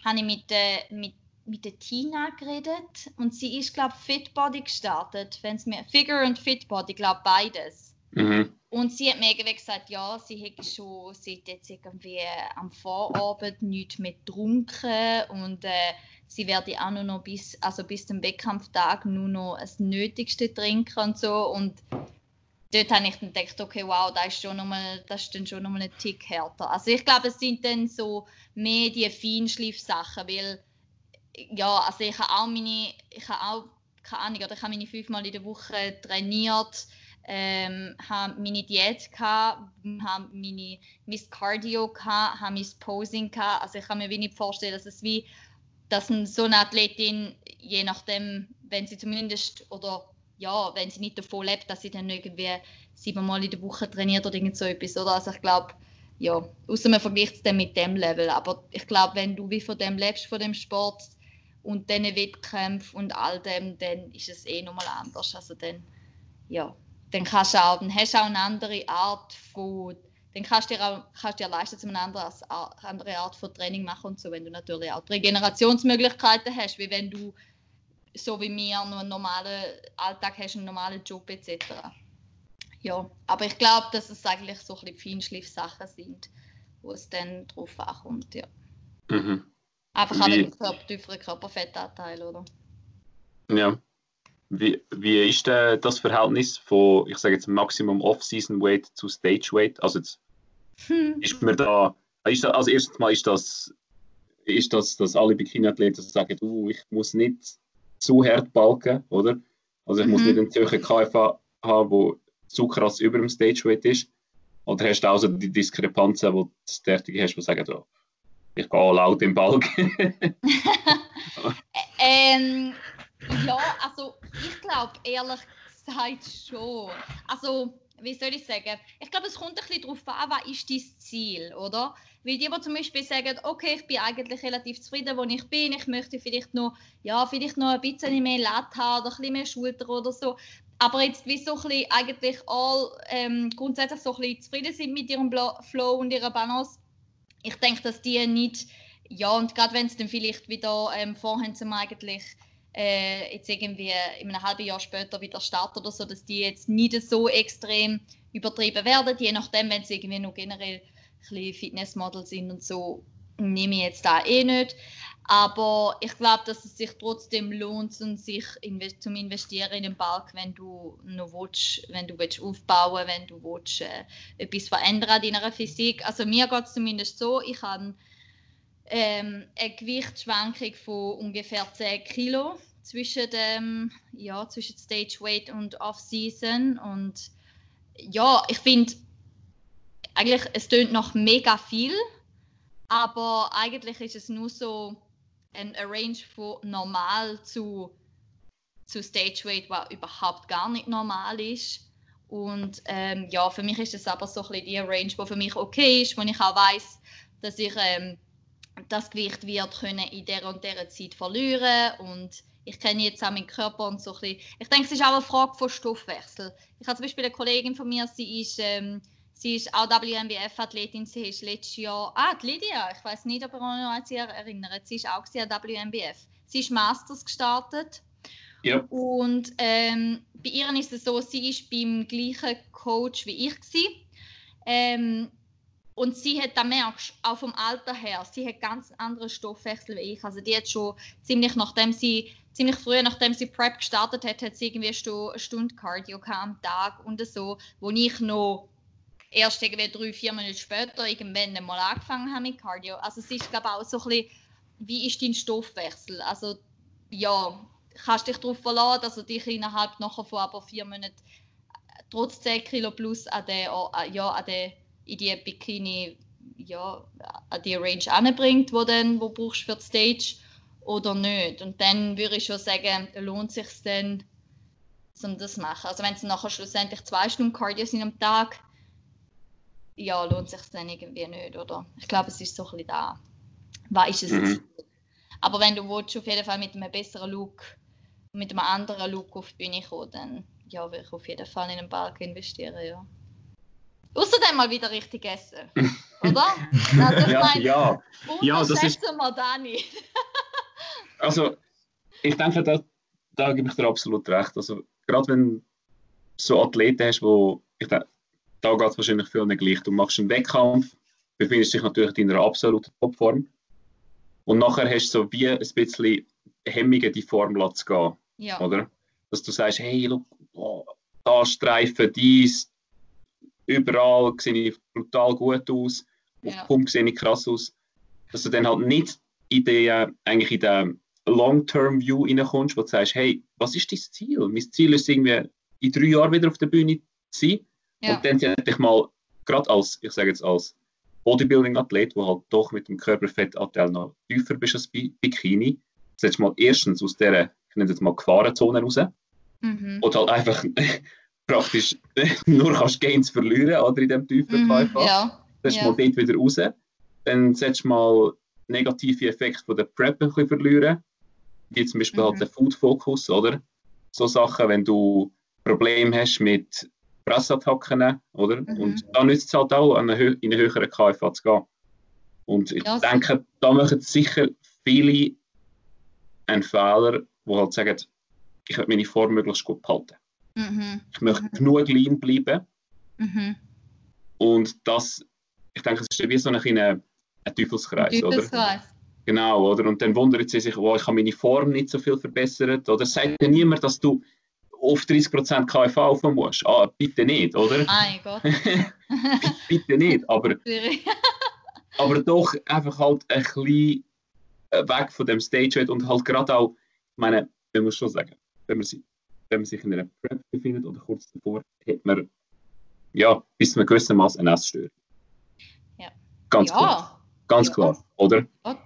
habe ich mit, äh, mit, mit der Tina geredet und sie ist, glaube ich, Fitbody gestartet. Wenn's mir, Figure und Fitbody, glaube beides. Mhm. Und sie hat mir gesagt, ja, sie hätte schon seit jetzt irgendwie am Vorabend nichts mehr getrunken und äh, sie werde auch nur noch bis, also bis zum Wettkampftag nur noch das Nötigste trinken und so. Und dort habe ich dann gedacht, okay, wow, das ist, schon noch mal, das ist dann schon nochmal ein Tick härter. Also ich glaube, es sind dann so mehr die Feinschliff-Sachen, weil ja, also ich habe auch meine, ich habe auch, keine Ahnung, oder ich habe meine fünfmal in der Woche trainiert, ähm, habe meine Diät habe meine, mein Cardio habe mein Posing. Also ich kann mir wie nicht vorstellen, dass es wie, dass so eine Athletin, je nachdem, wenn sie zumindest, oder ja, wenn sie nicht davon lebt, dass sie dann irgendwie siebenmal in der Woche trainiert oder irgend so etwas, oder? Also ich glaube, ja, außer man vergleicht es dann mit dem Level, aber ich glaube, wenn du wie von dem lebst, von dem Sport und diesen Wettkämpfen und all dem, dann ist es eh nochmal anders. Also dann, ja, dann kannst du auch, dann hast du auch eine andere Art von, dann kannst du dir auch kannst dir leisten, eine andere, andere Art von Training machen und so, wenn du natürlich auch Regenerationsmöglichkeiten hast, wie wenn du so wie mir nur einen normalen Alltag hast, einen normalen Job etc. Ja, aber ich glaube, dass es eigentlich so ein bisschen Feinschliff-Sachen sind, wo es dann drauf ankommt, ja. Mhm. Einfach an den Körper, tieferen Körperfettanteil, oder? Ja. Wie, wie ist denn das Verhältnis von, ich sage jetzt, Maximum Off-Season Weight zu Stage Weight? Also jetzt, hm. ist mir da, ist das, also erstens mal ist das, ist das, dass alle Bikini-Athleten sagen, uh, ich muss nicht zu hart balken, oder? Also ich mhm. muss nicht einen Zürcher KFA haben, der zu krass über dem Stage Weight ist. Oder hast du auch so die Diskrepanzen, wo du das Tätige hast, die sagen, oh, ich gehe laut im Balk? ähm, ja, also ich glaube ehrlich gesagt schon. Also, wie soll ich sagen? Ich glaube, es kommt ein bisschen darauf an, was ist dein Ziel, oder? Weil die, die zum Beispiel sagen, okay, ich bin eigentlich relativ zufrieden, wo ich bin, ich möchte vielleicht noch, ja, vielleicht noch ein bisschen mehr Lat haben oder ein bisschen mehr Schulter oder so. Aber jetzt wie so ein bisschen eigentlich all ähm, grundsätzlich so ein bisschen zufrieden sind mit ihrem Flow und ihrer Balance. Ich denke, dass die nicht, ja, und gerade wenn es dann vielleicht wieder ähm, vorhin zum eigentlich äh, jetzt irgendwie in einem halben Jahr später wieder starten oder so, dass die jetzt nicht so extrem übertrieben werden, je nachdem, wenn sie irgendwie noch generell ein Fitnessmodel sind und so, nehme ich jetzt da eh nicht. Aber ich glaube, dass es sich trotzdem lohnt, sich invest zum Investieren in den Balk, wenn du noch willst, wenn du willst aufbauen wenn du willst, äh, etwas verändern an deiner Physik. Also mir geht es zumindest so, ich habe ähm, eine Gewichtsschwankung von ungefähr 10 Kilo zwischen dem ja, zwischen Stage Weight und Off-Season und ja, ich finde eigentlich es tönt noch mega viel, aber eigentlich ist es nur so ein Range von normal zu zu Stage Weight, was überhaupt gar nicht normal ist. Und ähm, ja, für mich ist es aber so ein bisschen die Range, die für mich okay ist, wo ich auch weiß, dass ich ähm, das Gewicht wird können in der und der Zeit verlieren und ich kenne jetzt auch meinen Körper und so ein bisschen. Ich denke, es ist auch eine Frage von Stoffwechsel. Ich habe zum Beispiel eine Kollegin von mir, sie ist, ähm, sie ist auch WMBF-Athletin, sie ist letztes Jahr, ah, die Lydia, ich weiß nicht, ob ihr euch noch an sie erinnert, sie ist auch an WMBF. Sie ist Masters gestartet. Ja. Und ähm, bei ihr ist es so, sie ist beim gleichen Coach wie ich gewesen. Ähm, und sie hat, da merkst auch vom Alter her, sie hat ganz andere Stoffwechsel wie ich. Also die hat schon ziemlich nachdem sie, ziemlich früh nachdem sie Prep gestartet hat, hat sie irgendwie schon eine Stunde Cardio am Tag und so, wo ich noch erst irgendwie drei, vier Minuten später irgendwann mal angefangen habe mit Cardio. Also es ist glaube ich auch so ein bisschen, wie ist dein Stoffwechsel? Also ja, kannst dich darauf verlassen, dass du dich innerhalb nachher von aber vier Monaten trotz 10 Kilo plus an den, ja, an den in die Bikini ja, an die Range anbringt, wo dann wo brauchst für die Stage oder nicht. Und dann würde ich schon sagen, lohnt es sich dann, um das zu machen. Also wenn es nachher schlussendlich zwei Stunden Cardio sind am Tag, ja, lohnt es sich dann irgendwie nicht, oder? Ich glaube, es ist so ein bisschen da. Was ist es? Mhm. Aber wenn du willst, auf jeden Fall mit einem besseren Look, mit einem anderen Look auf die Bühne kommen, dann ja, würde ich auf jeden Fall in einen Balk investieren, ja. Außerdem mal wieder richtig essen. Oder? Also, ja, mein, ja. ja, das ist. wir Dani. also, ich denke, da, da gebe ich dir absolut recht. Also, gerade wenn du so Athleten hast, wo ich denke, da geht es wahrscheinlich viel nicht gleich. Du machst einen Wettkampf, befindest dich natürlich in einer absoluten Topform. Und nachher hast du so wie ein bisschen Hemmungen, die Form zu gehen. Ja. Oder? Dass du sagst, hey, look, oh, da Streifen, dies, überall sehe ich brutal gut aus, auf ja. Pump sehe ich krass aus. Dass du dann halt nicht in den, eigentlich in den Long-Term-View reinkommst, wo du sagst, hey, was ist dein Ziel? Mein Ziel ist irgendwie in drei Jahren wieder auf der Bühne sein. Ja. Und dann hätte ich mal, gerade als, ich sage jetzt als Bodybuilding-Athlet, wo halt doch mit dem Körperfettanteil noch tiefer bist als Bikini, setzt mal erstens aus dieser, ich nenne es jetzt mal Gefahrenzone raus. Mhm. Und halt einfach praktisch nur kannst Gains verlieren oder in dem tiefen mhm, Ja. Setzt ja. mal dort wieder raus. Dann setzt mal negative Effekte von der Prep ein bisschen verlieren. Wie zum Beispiel halt mhm. halt der Food Focus, oder? So Sachen, wenn du Probleme hast mit Pressattacken, oder? Mhm. Und da nützt es halt auch, in eine höhere KFA zu gehen. Und ich ja, denke, da machen sicher viele einen Fehler, die halt sagen, ich will meine Form möglichst gut behalten. Mhm. Ich möchte mhm. genug lean bleiben. Mhm. Und das, ich denke, es ist wie so ein, ein, ein Teufelskreis, Teufelskreis. Oder? Genau, oder? Und dann wundert sie sich, oh, ich habe meine Form nicht so viel verbessert. Oder sagt ja niemand, dass du auf 30% KFA auf musst. Ah, bitte nicht, oder? Mein Gott. bitte nicht, aber, aber doch einfach halt ein bisschen weg von dem Stage und halt gerade auch, ich meine, man muss schon sagen, wenn man, sich, wenn man sich in einer Prep befindet oder kurz davor, hat man ja bis zu einem gewissen Maß eine Essstörung. Ja. Ganz ja. klar. Ganz ja. klar, oder? Ja.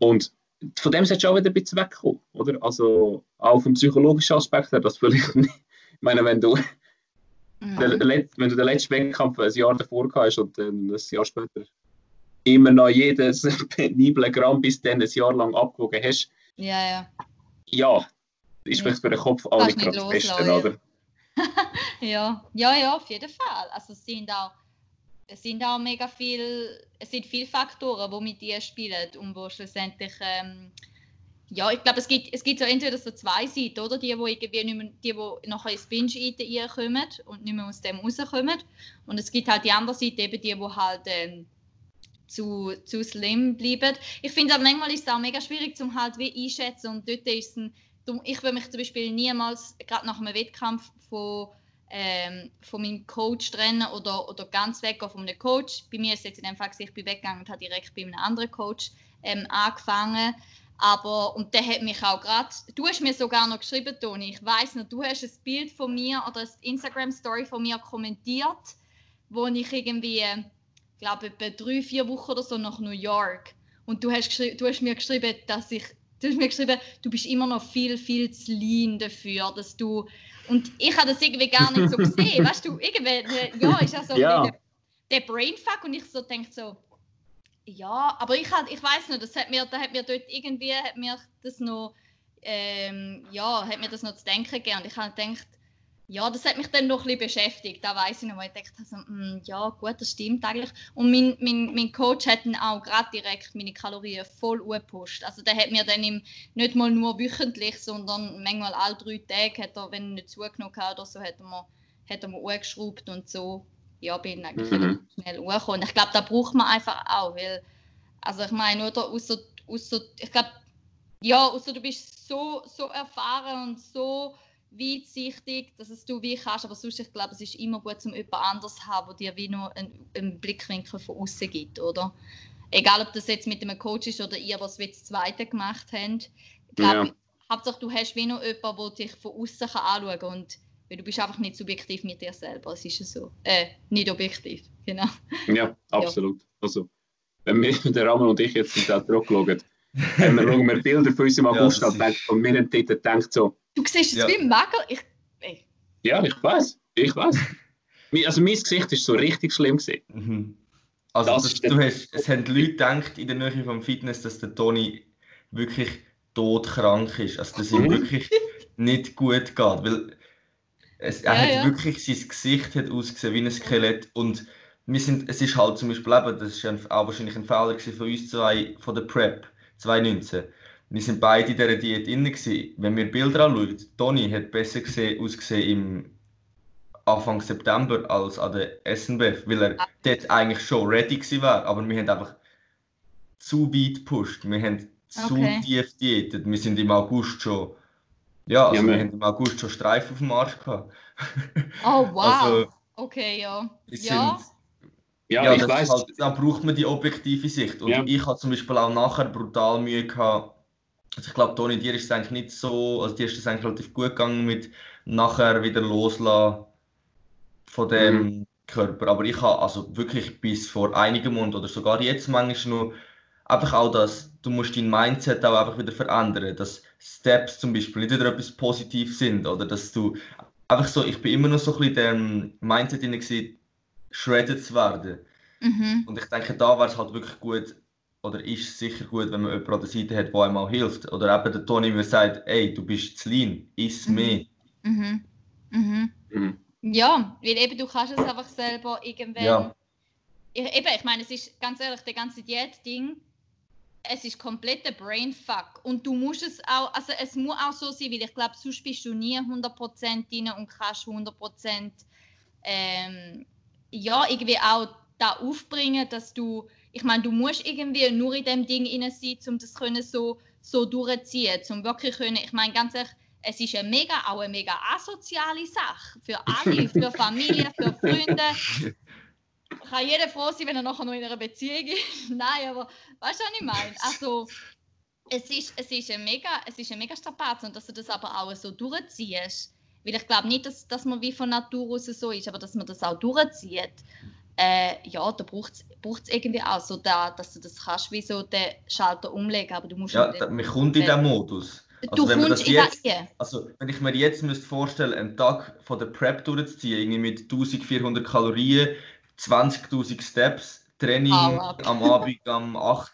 Und von dem solltest du auch wieder ein bisschen wegkommen, oder? Also auch vom psychologischen Aspekt her, das vielleicht nicht. Ich meine, wenn du, mhm. den, wenn du den letzten Wettkampf ein Jahr davor hast und dann ein Jahr später immer noch jedes penible Gramm bis dann ein Jahr lang abgewogen hast, ja, ja. ja, ist vielleicht für den Kopf auch nicht gerade das Beste, oder? ja, ja, ja, auf jeden Fall. Also es sind auch es sind auch mega viel, es sind viele Faktoren, die mit dir spielen und wo schlussendlich, ähm, ja, ich glaube, es gibt, es gibt so entweder so zwei Seiten, oder? Die, die irgendwie nicht mehr, die, die nachher ins Binge-Eaten kommen und nicht mehr aus dem rauskommen. Und es gibt halt die andere Seite, eben die, die halt ähm, zu, zu slim bleiben. Ich finde aber manchmal ist es auch mega schwierig zum halt wie einschätzen und dort ist es ein, ich will mich zum Beispiel niemals, gerade nach einem Wettkampf von ähm, von meinem Coach trennen oder, oder ganz weg von einem Coach. Bei mir ist es jetzt in dem Fall, ich bin weggegangen und habe direkt bei einem anderen Coach ähm, angefangen. Aber, und der hat mich auch gerade, du hast mir sogar noch geschrieben, Toni, ich weiß noch, du hast ein Bild von mir oder eine Instagram-Story von mir kommentiert, wo ich irgendwie, ich glaube, etwa drei, vier Wochen oder so nach New York. Und du hast, du hast mir geschrieben, dass ich, du hast mir geschrieben, du bist immer noch viel, viel zu lean dafür, dass du, und ich habe das irgendwie gar nicht so gesehen. weißt du, irgendwie, ja, ist ja so ja. Der, der Brainfuck und ich so denke so, ja, aber ich, halt, ich weiß nicht, das hat mir, da hat mir dort irgendwie, hat mir das noch, ähm, ja, hat mir das noch zu denken gegeben. Und ich habe gedacht, ja, das hat mich dann noch ein bisschen beschäftigt. Da weiß ich noch, weil ich dachte, also, mh, ja, gut, das stimmt eigentlich. Und mein, mein, mein Coach hat dann auch gerade direkt meine Kalorien voll gepusht. Also der hat mir dann im, nicht mal nur wöchentlich, sondern manchmal alle drei Tage, hat er, wenn er nicht zugenommen hat oder so, hat er mir, hat er mir hochgeschraubt und so. Ja, bin eigentlich mhm. schnell hochgekommen. Ich glaube, da braucht man einfach auch, weil, also ich meine, oder außer, außer ich glaube, ja, außer du bist so, so erfahren und so weitsichtig, dass es du wie kannst, aber sonst, ich glaube, es ist immer gut, um jemand anders zu haben, der dir wie nur einen, einen Blickwinkel von außen gibt, oder? Egal, ob das jetzt mit einem Coach ist oder ihr, was wir das Zweite gemacht haben. Ich glaube, ja. Hauptsache, du hast wie noch jemanden, der dich von außen anschauen kann und weil du bist einfach nicht subjektiv mit dir selber, es ist so. Äh, nicht objektiv, genau. Ja, absolut. Ja. Also, wenn wir, der Rahmen und ich jetzt in den Druck schauen, wenn wir, schauen wir Bilder von uns im August ja, an und wir haben dort gedacht so, Du siehst es ja. wie ein Magel. Ich, ey. Ja, ich weiß. Ich weiß. also mein Gesicht ist so richtig schlimm gesehen. Mhm. Also das das, du hast, es haben Leute gedacht in der Nähe vom Fitness, dass der Toni wirklich todkrank ist. Also dass ihm wirklich nicht gut geht. Weil es, er ja, hat ja. wirklich, sein Gesicht hat ausgesehen wie ein Skelett. Und wir sind, es ist halt zum Beispiel eben, das ist auch wahrscheinlich ein Fehler von uns zwei, von der Prep 2019 wir sind beide in dieser Diät drin. Wenn wir Bilder anschauen, Toni hat besser gesehen, ausgesehen im Anfang September als an der SNBF, weil er dort eigentlich schon ready war. Aber wir haben einfach zu weit gepusht. Wir haben zu okay. tief diätet. Wir sind im August schon. Ja, also ja, wir haben im August schon Streifen auf dem Arsch gehabt. Oh wow! Also, okay, ja. ja. ja, ja, ich weiß. Halt, da braucht man die objektive Sicht. Und ja. ich habe zum Beispiel auch nachher brutal Mühe gehabt, also ich glaube, Toni, dir ist es eigentlich nicht so, also dir ist es eigentlich relativ gut gegangen mit nachher wieder loslassen von dem mhm. Körper. Aber ich habe also wirklich bis vor einigen Monaten oder sogar jetzt manchmal noch einfach auch das, du musst dein Mindset auch einfach wieder verändern, dass Steps zum Beispiel nicht wieder etwas positiv sind oder dass du einfach so, ich bin immer noch so ein bisschen dem Mindset in gewesen, shredded zu werden. Mhm. Und ich denke, da wäre es halt wirklich gut, oder ist sicher gut, wenn man jemanden an der Seite hat, der einem auch hilft. Oder eben der Toni mir sagt, ey, du bist zu lean, iss mhm. mehr. Mhm. Mhm. Mhm. Ja, weil eben du kannst es einfach selber irgendwann... Ja. Ich, eben, ich meine, es ist ganz ehrlich, der ganze Diät-Ding, es ist kompletter Brainfuck. Und du musst es auch, also es muss auch so sein, weil ich glaube, sonst bist du nie 100% drin und kannst 100% ähm, ja, irgendwie auch da aufbringen, dass du, ich meine, du musst irgendwie nur in dem Ding inne sein, um das können so, so durchziehen, um wirklich können, ich meine, ganz ehrlich, es ist eine mega, auch eine mega asoziale Sache für alle, für Familie, für Freunde. Kann jeder froh sein, wenn er nachher noch in einer Beziehung ist. Nein, aber weißt du, was ich meine? Also, es ist, es ist ein mega, es ist ein mega Strapaz und dass du das aber auch so durchziehst. Weil ich glaube nicht, dass, dass man wie von Natur aus so ist, aber dass man das auch durchzieht äh, ja, da braucht es irgendwie auch so, da, dass du das kannst, wie so den Schalter umlegen, aber du musst... Ja, da, man kommt in diesen Modus. Also du wenn, man das jetzt, also wenn ich mir jetzt müsste vorstellen, einen Tag von der Prep durchzuziehen, irgendwie mit 1400 Kalorien, 20.000 Steps, Training oh, am Abend am 8.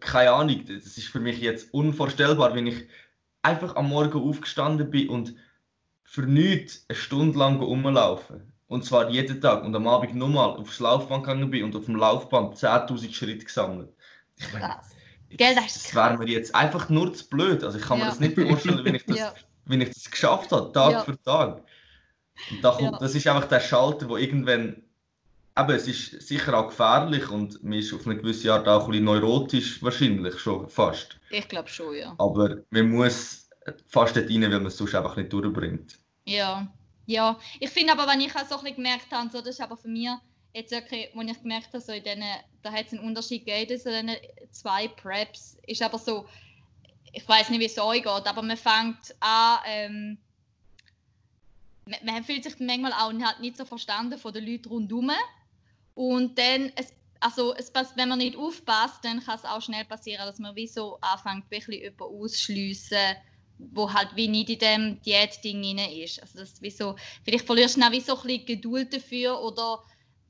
keine Ahnung, das ist für mich jetzt unvorstellbar, wenn ich einfach am Morgen aufgestanden bin und für nichts eine Stunde lang rumlaufen. Und zwar jeden Tag. Und am Abend nochmal aufs Laufband gegangen bin und auf dem Laufband 10.000 Schritte gesammelt. Ich meine, Gell, das, das wäre mir jetzt einfach nur zu blöd. Also ich kann ja. mir das nicht vorstellen, wenn ich das, ja. wenn ich das geschafft habe, Tag ja. für Tag. Und da kommt, das ist einfach der Schalter, wo irgendwann, aber es ist sicher auch gefährlich und man ist auf eine gewisse Art auch ein bisschen neurotisch wahrscheinlich schon fast. Ich glaube schon, ja. Aber man muss fast dort rein, weil man es sonst einfach nicht durchbringt. Ja, ja, ich finde aber, wenn ich auch so ein gemerkt habe, so, das ist aber für mich jetzt wirklich, wo ich gemerkt habe, so in denen, da hat es einen Unterschied gegeben, so in zwei Preps, ist aber so, ich weiß nicht, wie es euch geht, aber man fängt an, ähm, man, man, fühlt sich manchmal auch halt nicht so verstanden von den Leuten rundherum. Und dann, es, also es, wenn man nicht aufpasst, dann kann es auch schnell passieren, dass man wie so anfängt, wirklich jemanden ausschliessen wo halt wie nicht in dem Diät-Ding ist. Also das wie so, vielleicht verlierst du auch wie so ein bisschen Geduld dafür oder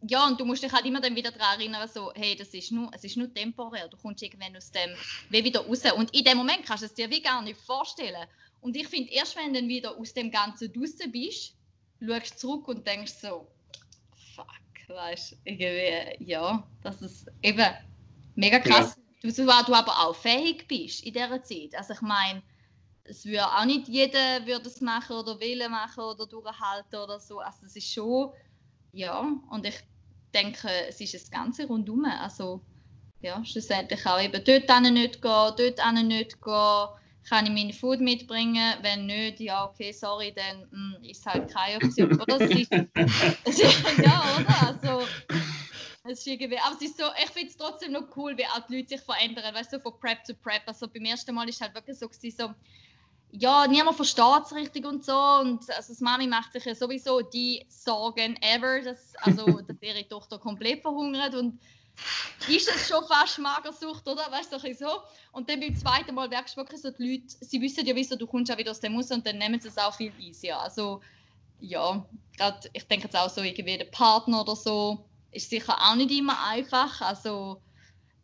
ja, und du musst dich halt immer dann wieder daran erinnern, so, hey, das ist nur, es ist nur temporär, du kommst irgendwann aus dem wie wieder raus. Und in dem Moment kannst du es dir wie gar nicht vorstellen. Und ich finde, erst wenn du dann wieder aus dem Ganzen draußen bist, schaust du zurück und denkst so, fuck, weißt du, irgendwie, ja, das ist eben mega krass, ja. du, du aber auch fähig bist in dieser Zeit. Also ich meine, es würde auch nicht jeder würde es machen oder will machen oder durchhalten oder so. Also es ist schon, ja, und ich denke, es ist das Ganze rundum. Also ja, schlussendlich auch eben dort nicht gehen, dort nicht gehen. Kann ich meine Food mitbringen? Wenn nicht, ja, okay, sorry, dann mh, hm, ist halt keine Option. Oder? Es ist, es ist, ja, oder? Also, es ist irgendwie, aber es ist so, ich finde es trotzdem noch cool, wie auch die Leute sich verändern, weißt du, so von Prep zu Prep. Also beim ersten Mal ist es halt wirklich so, so ja, niemand versteht es richtig und so. Und also, das Mami macht sich ja sowieso die Sorgen ever, dass, also, dass ihre Tochter komplett verhungert. Und ist es schon fast Magersucht, oder? Weißt du, so. Und dann beim zweiten Mal merkst du wirklich so, die Leute, sie wissen ja, wieso du kommst auch wieder aus dem Haus und dann nehmen sie es auch viel easier. Also, ja, gerade, ich denke jetzt auch so, irgendwie der Partner oder so, ist sicher auch nicht immer einfach. Also,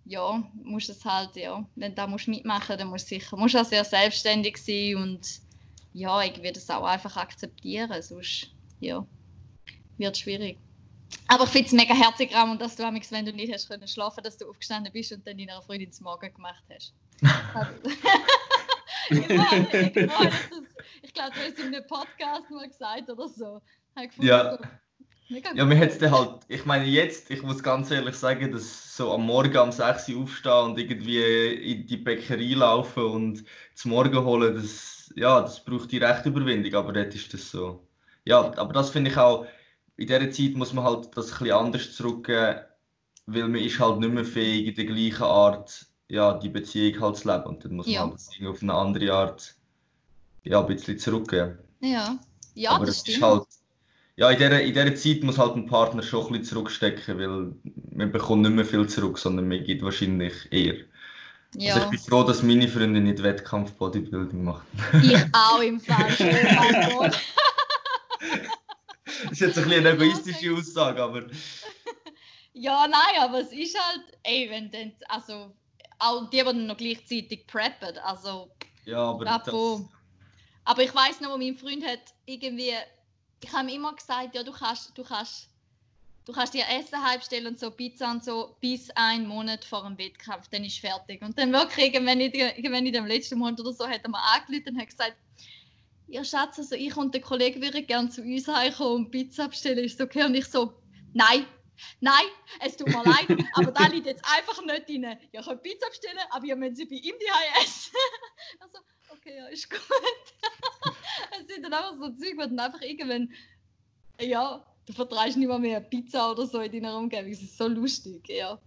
ja, musst es halt, ja, wenn du da musst mitmachen dann musst du sicher, musst auch sehr selbstständig sein und ja, ich werde es auch einfach akzeptieren, sonst, ja, wird schwierig. Aber ich finde es mega herzig, Ramon, dass du amigs, wenn du nicht hast können schlafen, dass du aufgestanden bist und dann deiner Freundin zum Morgen gemacht hast. ich, ich glaube, du hast in einem Podcast mal gesagt oder so. Ja. So, ja, mir hat es halt, ich meine jetzt, ich muss ganz ehrlich sagen, dass so am Morgen um 6 Uhr aufstehen und irgendwie in die Bäckerei laufen und zum Morgen holen, das, ja, das braucht die rechte Überwindung, aber dort ist das so. Ja, aber das finde ich auch, in dieser Zeit muss man halt das ein bisschen anders zurückgeben, weil man ist halt nicht mehr fähig, in der gleichen Art ja, die Beziehung halt zu leben und dann muss man ja. halt auf eine andere Art ja, ein bisschen zurückgeben. Ja, ja aber das stimmt. Ist halt, ja, in dieser, in dieser Zeit muss halt ein Partner schon ein bisschen zurückstecken, weil man bekommt nicht mehr viel zurück, sondern man gibt wahrscheinlich eher. Ja. Also ich bin froh, dass meine Freundin nicht Wettkampf-Bodybuilding macht. Ich auch im Fall. das ist jetzt ein bisschen eine egoistische Aussage, aber... Ja, nein, aber es ist halt, ey, wenn dann, also, auch die, die noch gleichzeitig preppen, also... Ja, aber das... Aber ich weiß noch, wo mein Freund hat irgendwie, ich habe immer gesagt, ja, du kannst, du kannst du kannst dir Essen halbstellen und so Pizza und so bis einen Monat vor dem Wettkampf, dann ist fertig. Und dann wirklich, wenn ich, wenn ich dem letzten Monat oder so, er mir angerufen und hat gesagt, ja Schatz, also ich und der Kollege würden gerne zu uns heimkommen und Pizza bestellen, ist okay? Und ich so, nein, nein, es tut mir leid, aber da liegt jetzt einfach nicht drin. Ihr könnt Pizza bestellen, aber ihr müsst sie bei ihm die essen. also, okay, ja, ist gut. es sind dann einfach so Zeug, wo dann einfach irgendwann, ja, du vertreibst nicht mehr, mehr Pizza oder so in deiner Umgebung. Es ist so lustig, ja.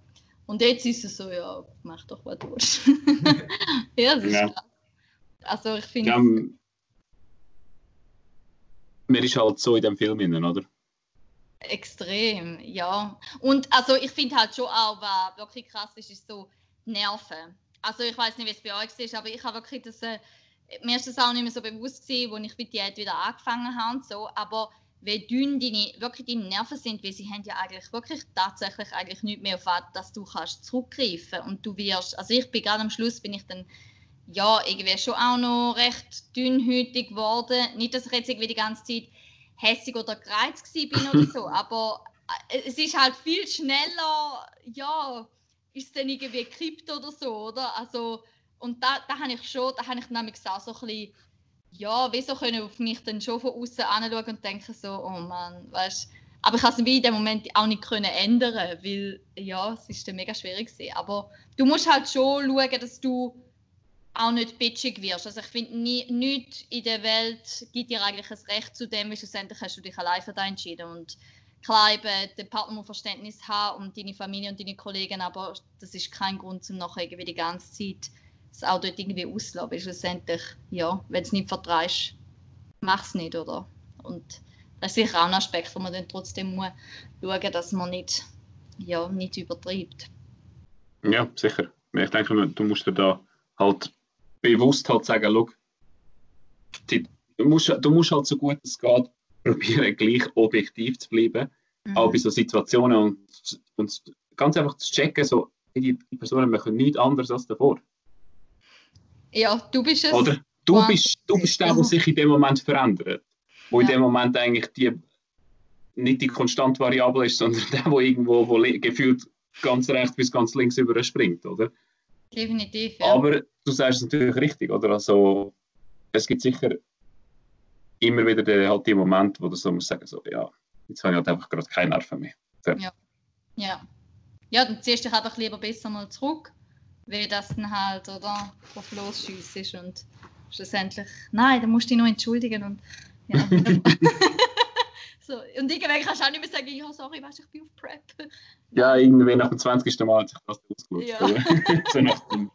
Und jetzt ist es so, ja, mach doch, was du willst. ja, das ist ja. klar. Also ich finde... Ja, man ist halt so in dem Film drin, oder? Extrem, ja. Und also ich finde halt schon auch, was wirklich krass ist, ist so Nerven. Also ich weiß nicht, wie es bei euch ist, aber ich habe wirklich das... Äh, mir ist das auch nicht mehr so bewusst gewesen, als ich mit Diät wieder angefangen habe und so, aber wie dünn deine, wirklich deine Nerven sind, weil sie haben ja eigentlich wirklich tatsächlich eigentlich nicht mehr auf was, dass du kannst zurückgreifen und du wirst, also ich bin gerade am Schluss bin ich dann ja irgendwie schon auch noch recht dünnhütig geworden, nicht, dass ich jetzt irgendwie die ganze Zeit hässig oder gereizt bin oder so, aber äh, es ist halt viel schneller, ja, ist dann irgendwie gekippt oder so, oder? Also und da, da habe ich schon, da habe ich nämlich so ein bisschen ja, wieso können auf mich dann schon von außen anschauen und denken so, oh Mann, weißt aber ich konnte es in dem Moment auch nicht können ändern, weil ja, es ist dann mega schwierig gewesen. Aber du musst halt schon schauen, dass du auch nicht bitchig wirst. Also ich finde, nichts in der Welt gibt dir eigentlich ein Recht zu dem, weil schlussendlich hast du dich allein für das entschieden. Und klar, eben, der Partner muss Verständnis haben und deine Familie und deine Kollegen, aber das ist kein Grund, um nachher irgendwie die ganze Zeit das auch dort irgendwie auslassen. Weil schlussendlich, ja, wenn du es nicht vertreibst, mach es nicht, oder? Und das ist sicher auch ein Aspekt, wo man dann trotzdem muss schauen dass man nicht, ja, nicht übertreibt. Ja, sicher. Ich denke, du musst dir da halt bewusst halt sagen, schau, du musst, du musst halt so gut es geht probieren, gleich objektiv zu bleiben, mhm. auch bei so Situationen und, und ganz einfach zu checken, so, die Personen machen nichts anderes als davor. Ja, du bist es. Oder du bist, du bist der, der sich in dem Moment verändert. Wo ja. in dem Moment eigentlich die, nicht die konstante Variable ist, sondern der, der irgendwo wo gefühlt ganz rechts bis ganz links überspringt, oder? Definitiv, ja. Aber du sagst es natürlich richtig, oder? Also, es gibt sicher immer wieder die, halt die Momente, wo du so musst sagen, so, ja, jetzt habe ich halt einfach gerade keine Nerven mehr. Ja. ja. Ja, dann ziehst du dich einfach lieber besser mal zurück wie das dann halt, oder, drauf losschießt und schlussendlich, nein, dann musst du dich noch entschuldigen und ja. so, und irgendwann kannst du auch nicht mehr sagen, ja, sorry, weißt, ich bin auf Prep. Ja, irgendwie nach dem 20. Mal hat sich das ausgelutscht. Ja. so nach dem.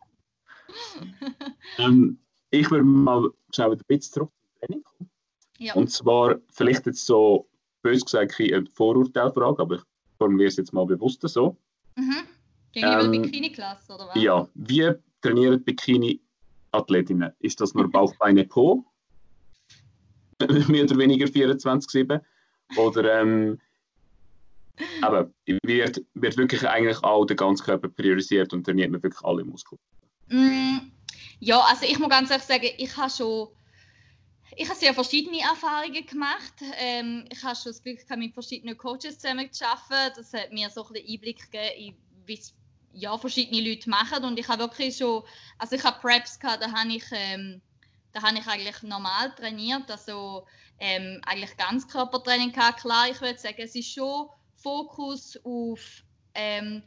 ähm, ich würde mal schauen, ein bisschen zurück zum Training kommen. Ja. Und zwar, vielleicht jetzt so, bös gesagt, eine Vorurteilfrage, aber ich formuliere es jetzt mal bewusster so. Mhm. Gegenüber ähm, Bikini-Klasse, oder was? Ja, wie trainieren Bikini-Athletinnen? Ist das nur Bauch, Beine, Po? Mehr oder weniger 24-7? Oder ähm, aber wird, wird wirklich eigentlich auch der ganze Körper priorisiert und trainiert man wirklich alle Muskeln? Mm, ja, also ich muss ganz ehrlich sagen, ich habe schon ich habe sehr verschiedene Erfahrungen gemacht. Ähm, ich habe schon das Glück mit verschiedenen Coaches zusammen zu arbeiten. Das hat mir so ein bisschen Einblick gegeben, wie es ja, verschiedene Leute machen. Und ich habe wirklich schon, also ich habe Preps gehabt, da habe ich, ähm, da habe ich eigentlich normal trainiert, also ähm, eigentlich Ganzkörpertraining gehabt. Klar, ich würde sagen, es ist schon Fokus auf ähm,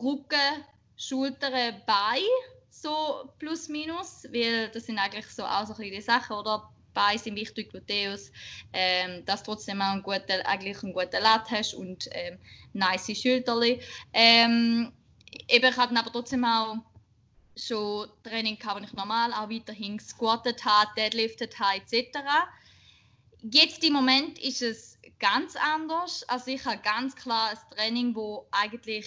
Rücken, Schultern, Beine, so plus minus, weil das sind eigentlich so auch so die Sachen, oder? Beine sind wichtig, Gluteus, ähm, dass du trotzdem auch einen guten, eigentlich einen guten Lat hast und ähm, nice Schulterli. Ähm, eben, ich hatte aber trotzdem auch schon Training gehabt, wo ich normal auch weiterhin squattet habe, deadliftet habe etc. jetzt im Moment ist es ganz anders. Also ich habe ganz klar ein Training, wo eigentlich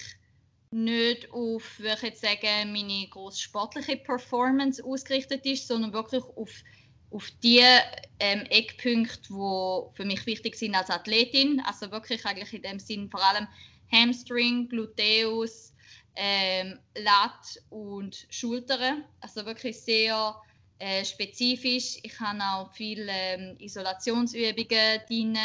nicht auf, würde ich jetzt sagen, meine grosse sportliche Performance ausgerichtet ist, sondern wirklich auf, auf die ähm, Eckpunkte, die für mich wichtig sind als Athletin. Also wirklich eigentlich in dem Sinn vor allem Hamstring, Gluteus, ähm, Lat und Schultern. Also wirklich sehr äh, spezifisch. Ich habe auch viele ähm, Isolationsübungen drin.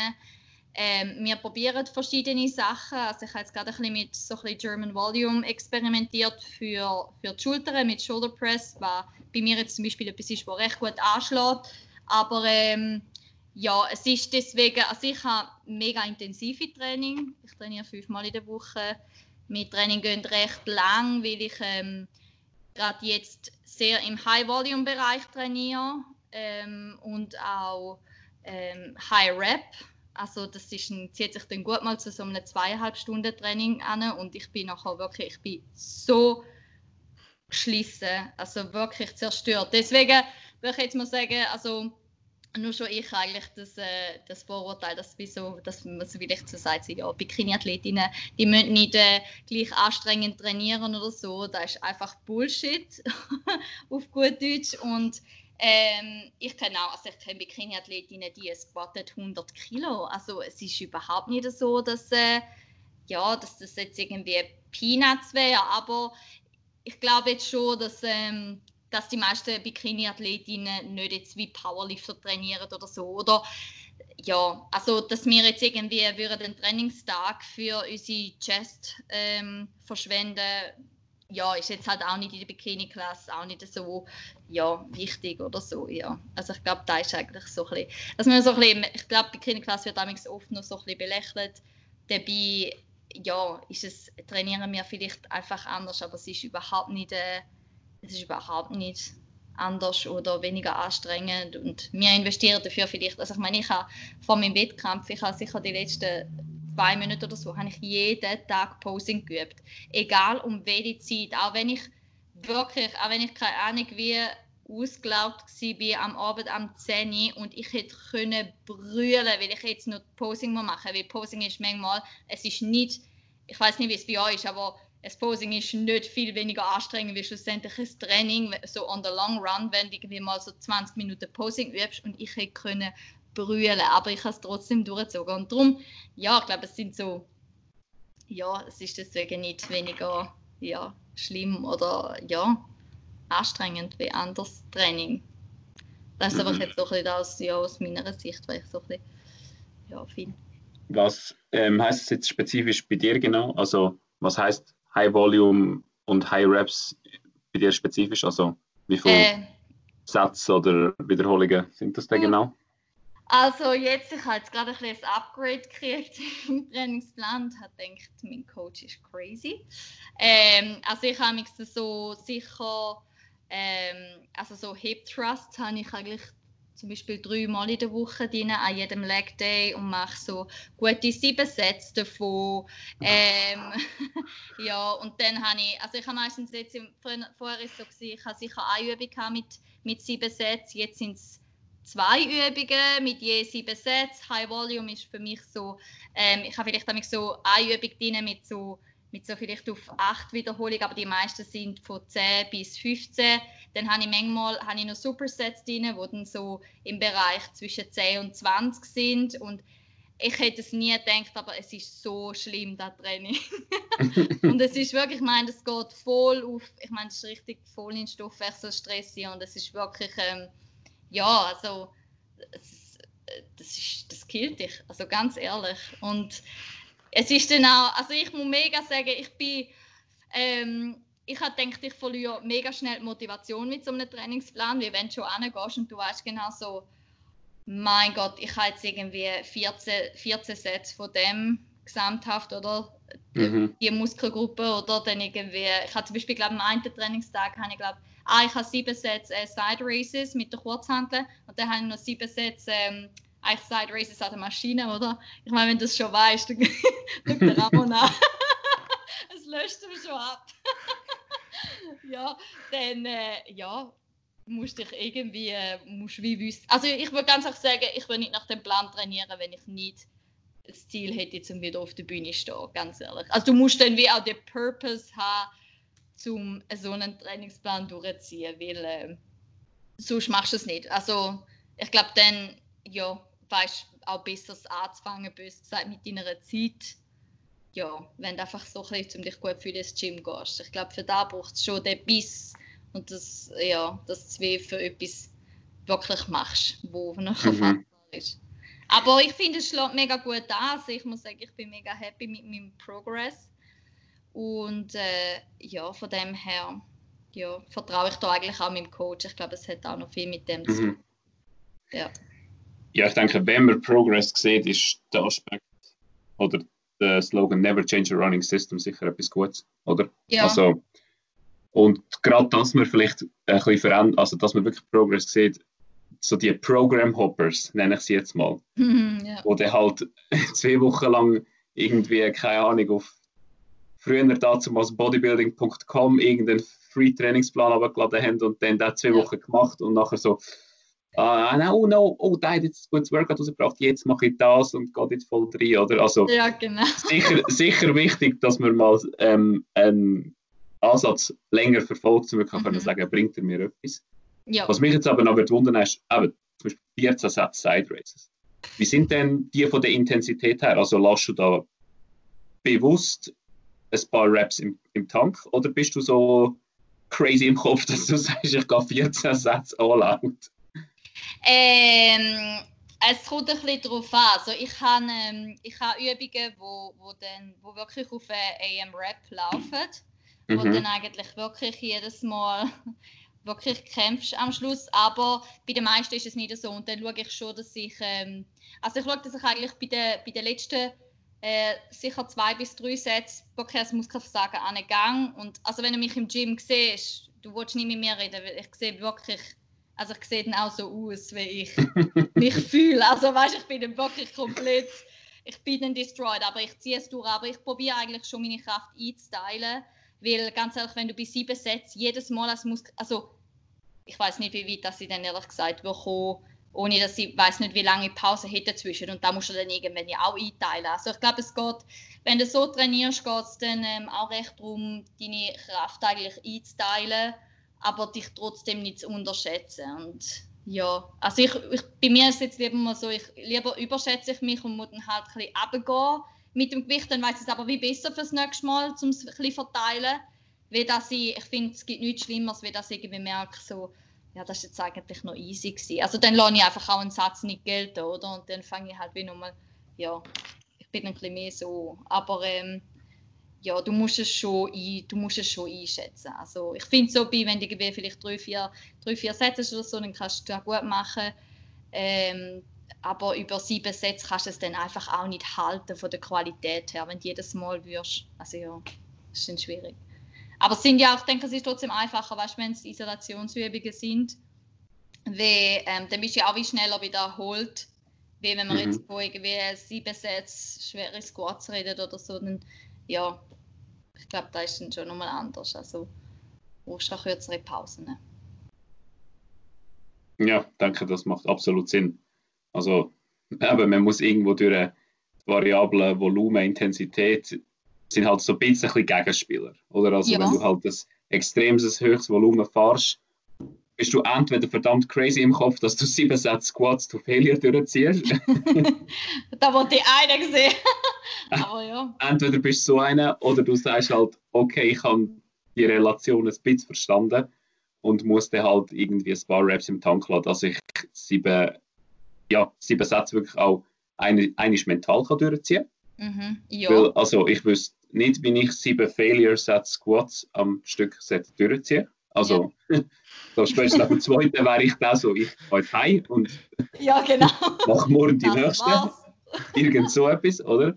Ähm, wir probieren verschiedene Sachen. Also ich habe jetzt gerade ein bisschen mit so ein bisschen German Volume experimentiert für, für die Schultern mit Shoulder Press, was bei mir jetzt zum Beispiel etwas ist, was recht gut anschlägt. Aber ähm, ja, es ist deswegen, also ich habe mega intensive Training. Ich trainiere fünfmal in der Woche. Meine Training gehen recht lang, weil ich ähm, gerade jetzt sehr im High-Volume-Bereich trainiere ähm, und auch ähm, High-Rep. Also das ist ein, zieht sich dann gut mal zu so einem zweieinhalb Stunden Training an und ich bin nachher wirklich, ich bin so geschlissen, also wirklich zerstört. Deswegen würde ich jetzt mal sagen, also nur schon ich eigentlich das, äh, das Vorurteil, dass, wieso, dass man so vielleicht so sagt, ja, Bikini-Athletinnen, die müssen nicht äh, gleich anstrengend trainieren oder so. Das ist einfach Bullshit auf gut Deutsch. Und ähm, ich kenne auch, also ich kenne Bikini-Athletinnen, die squatten 100 Kilo. Also es ist überhaupt nicht so, dass, äh, ja, dass das jetzt irgendwie Peanuts wäre, aber ich glaube jetzt schon, dass ähm, dass die meisten Bikini-Athletinnen nicht jetzt wie Powerlifter trainieren oder so. Oder ja, also dass wir jetzt irgendwie würden den Trainingstag für unsere Chest ähm, verschwenden, ja, ist jetzt halt auch nicht in der Bikini-Klasse auch nicht so ja, wichtig oder so, ja. Also ich glaube, da ist eigentlich so ein bisschen, dass man so ein bisschen, ich glaube, Bikini-Klasse wird damals oft noch so ein bisschen belächelt. Dabei, ja, ist es, trainieren wir vielleicht einfach anders, aber es ist überhaupt nicht äh, es ist überhaupt nicht anders oder weniger anstrengend. Und wir investieren dafür vielleicht, also ich meine, ich habe vor meinem Wettkampf, ich habe sicher die letzten zwei Monate oder so, habe ich jeden Tag Posing geübt, egal um welche Zeit, auch wenn ich wirklich, auch wenn ich keine Ahnung wie ausgelaugt war am Abend am 10 und ich hätte können brüllen, weil ich jetzt noch Posing machen muss, weil Posing ist manchmal, es ist nicht, ich weiß nicht, wie es bei euch ist, aber das Posing ist nicht viel weniger anstrengend wie schlussendlich das Training, so on the long run, wenn du irgendwie mal so 20 Minuten Posing übst und ich hätte können brüllen, aber ich habe es trotzdem durchgezogen und darum, ja, ich glaube, es sind so, ja, es ist deswegen nicht weniger, ja, schlimm oder, ja, anstrengend wie anderes Training. Das ist aber mhm. jetzt so ein bisschen aus, ja, aus meiner Sicht, weil ich so ein bisschen, ja, finde. Was ähm, heißt es jetzt spezifisch bei dir genau? Also, was heißt High Volume und High Reps bei dir spezifisch? Also wie viele äh, Sätze oder Wiederholungen sind das denn genau? Also jetzt, ich habe jetzt gerade ein ein Upgrade gekriegt im Trainingsplan und habe gedacht, mein Coach ist crazy. Ähm, also ich habe mich so sicher, ähm, also so Hip Thrusts habe ich eigentlich zum Beispiel dreimal in der Woche drin, an jedem Leg Day und mache so gute sieben Sätze davon. Ähm, ja, und dann habe ich, also ich habe meistens jetzt, im, vorher ist so gewesen, ich habe sicher eine Übung mit, mit sieben Sätzen, jetzt sind es zwei Übungen mit je sieben Sätzen. High Volume ist für mich so, ähm, ich habe vielleicht so eine Übung drin mit so mit so vielleicht auf acht Wiederholungen, aber die meisten sind von 10 bis 15. Dann habe ich manchmal habe ich noch Supersets drin, die dann so im Bereich zwischen 10 und 20 sind. Und ich hätte es nie gedacht, aber es ist so schlimm, das Training. und es ist wirklich, ich meine, es geht voll auf, ich meine, es ist richtig voll in Stoffwechselstress und es ist wirklich, ähm, ja, also, es, das, ist, das killt dich, also ganz ehrlich. Und es ist dann auch, also ich muss mega sagen, ich bin, ähm, ich habe gedacht, ich verliere mega schnell die Motivation mit so einem Trainingsplan, wie wenn du schon angehst und du weißt genau so, mein Gott, ich habe jetzt irgendwie 14, 14 Sätze von dem gesamthaft oder mhm. die Muskelgruppe oder dann irgendwie, ich habe zum Beispiel, glaube am einen Trainingstag habe ich glaube, ah, ich habe sieben Sätze äh, Side Races mit der Kurzhantel und dann habe ich noch sieben Sätze ähm, eigentlich Side Races an der Maschine, oder? Ich meine, wenn du das schon weißt, dann guckt der Ramon an. es löscht ihn schon ab. ja, dann, äh, ja, Du musst dich irgendwie, äh, musst wie wissen. Also ich würde ganz einfach sagen, ich würde nicht nach dem Plan trainieren, wenn ich nicht das Ziel hätte, zum wieder auf der Bühne zu stehen, ganz ehrlich. Also du musst dann wie auch den Purpose haben, um so einen Trainingsplan durchzuziehen, weil äh, sonst machst du es nicht. Also ich glaube dann, ja, weißt auch besser es anzufangen, bös gesagt, mit deiner Zeit. Ja, wenn du einfach so ein bisschen, um dich gut für das Gym gehst. Ich glaube, für da braucht es schon den Biss und das, ja, dass du für etwas wirklich machst, wo nachher mhm. ist. Aber ich finde, es schlägt mega gut an. Also ich muss sagen, ich bin mega happy mit meinem Progress. Und äh, ja, von dem her ja, vertraue ich da eigentlich auch meinem Coach. Ich glaube, es hat auch noch viel mit dem zu tun. Mhm. Ja. Ja, ich denke, wenn man Progress sieht, ist der Aspekt oder der Slogan Never Change a Running System sicher etwas Gutes, oder? Ja. Also, und gerade, dass man vielleicht ein bisschen verändert, also dass man wirklich Progress sieht, so die Program Hoppers, nenne ich sie jetzt mal, mhm, ja. wo dann halt zwei Wochen lang irgendwie, keine Ahnung, auf früher dazu als bodybuilding.com irgendeinen Free Trainingsplan abgeladen haben und dann da zwei Wochen gemacht und nachher so, ah, no, oh no, oh, da hat jetzt ein gutes Workout rausgebracht, jetzt mache ich das und gehe jetzt voll rein, oder? Also, ja, genau. sicher, sicher wichtig, dass man mal ähm, einen Ansatz länger verfolgt, um wirklich mhm. sagen, bringt er mir etwas. Ja. Was mich jetzt aber noch wundern ist, eben, zum Beispiel 14 Sätze Side Races. Wie sind denn die von der Intensität her? Also lässt du da bewusst ein paar Raps im, im Tank oder bist du so crazy im Kopf, dass du sagst, ich gehe 14 Sätze out? Ähm, es kommt ein bisschen darauf an. Also ich habe ähm, ich Übungen, wo, wo, dann, wo wirklich auf AM Rap laufen, mhm. wo dann eigentlich wirklich jedes Mal wirklich kämpfst am Schluss. Aber bei den meisten ist es nicht so. Und dann schaue ich schon, dass ich, ähm, also ich schaue, dass ich eigentlich bei den, bei den letzten äh, sicher zwei bis drei Sätze wirklich das Muskelversagen angegangen. Und also wenn du mich im Gym siehst, du willst nicht mit mir reden, weil ich sehe wirklich, also ich sehe dann auch so aus, wie ich mich fühle. Also weißt ich bin dann wirklich komplett, ich bin dann destroyed, aber ich ziehe es durch. Aber ich probiere eigentlich schon meine Kraft einzuteilen, weil ganz ehrlich, wenn du bei sieben Sätzen jedes Mal als Muskel, also ich weiß nicht, wie weit das ich dann ehrlich gesagt will kommen, ohne dass ich weiß nicht, wie lange Pause hätte dazwischen. Und da musst du dann irgendwann ja auch einteilen. Also ich glaube, es geht, wenn du so trainierst, geht es dann ähm, auch recht darum, deine Kraft eigentlich einzuteilen, aber dich trotzdem nicht zu unterschätzen. Und ja, also ich, ich, bei mir ist es jetzt lieber mal so, ich, lieber überschätze ich mich und muss dann halt ein bisschen runtergehen mit dem Gewicht, dann weiß ich es aber wie besser fürs nächste Mal, um es ein bisschen verteilen. Wie dass ich, ich finde, es gibt nichts Schlimmeres, wie dass ich irgendwie merke, so, ja, das ist jetzt eigentlich noch easy gewesen. Also dann lasse ich einfach auch einen Satz nicht gelten, oder? Und dann fange ich halt wie nochmal, ja, ich bin ein bisschen mehr so. Aber ähm, ja, du musst es schon, ein, du musst es schon einschätzen. Also ich finde so, bei, wenn du vielleicht drei, vier, drei, vier Sätze oder so, dann kannst du das gut machen. Ähm, aber über sieben Sätze kannst du es dann einfach auch nicht halten von der Qualität her, wenn du jedes Mal wirst. Also ja, das ist dann schwierig. Aber es sind ja auch, ich denke, es ist trotzdem einfacher, weißt, wenn es Isolationsübungen sind, weil ähm, dann bist du ja auch wie schneller wieder erholt, wie wenn man mhm. jetzt wo irgendwie sieben Sätze schwere Squats redet oder so, dann ja, ich glaube, da ist dann schon nochmal anders. Also brauchst du auch kürzere Pausen. Ja, ich denke, das macht absolut Sinn. Also, aber man muss irgendwo durch die Variablen Volumen, Intensität sind halt so ein bisschen Gegenspieler. Oder? Also, ja. wenn du halt ein extremes höchstes Volumen fährst, bist du entweder verdammt crazy im Kopf, dass du sieben Sätze Squats to Failure durchziehst. da wollte ich einen sehen. Aber ja. Entweder bist du so einer oder du sagst halt, okay, ich habe die Relation ein bisschen verstanden und muss dann halt irgendwie ein paar Raps im Tank lassen, dass ich sieben, ja, sieben Sätze wirklich auch eine, mental kann durchziehen kann. Mhm, ja. Weil, also ich wüsste nicht, wie ich sieben Failure Set Squats am Stück durchziehe. Also, ja. so spätestens nach dem zweiten wäre ich da so, ich gehe jetzt heim und ja, genau. mache morgen die das nächste. War's. Irgend so etwas, oder?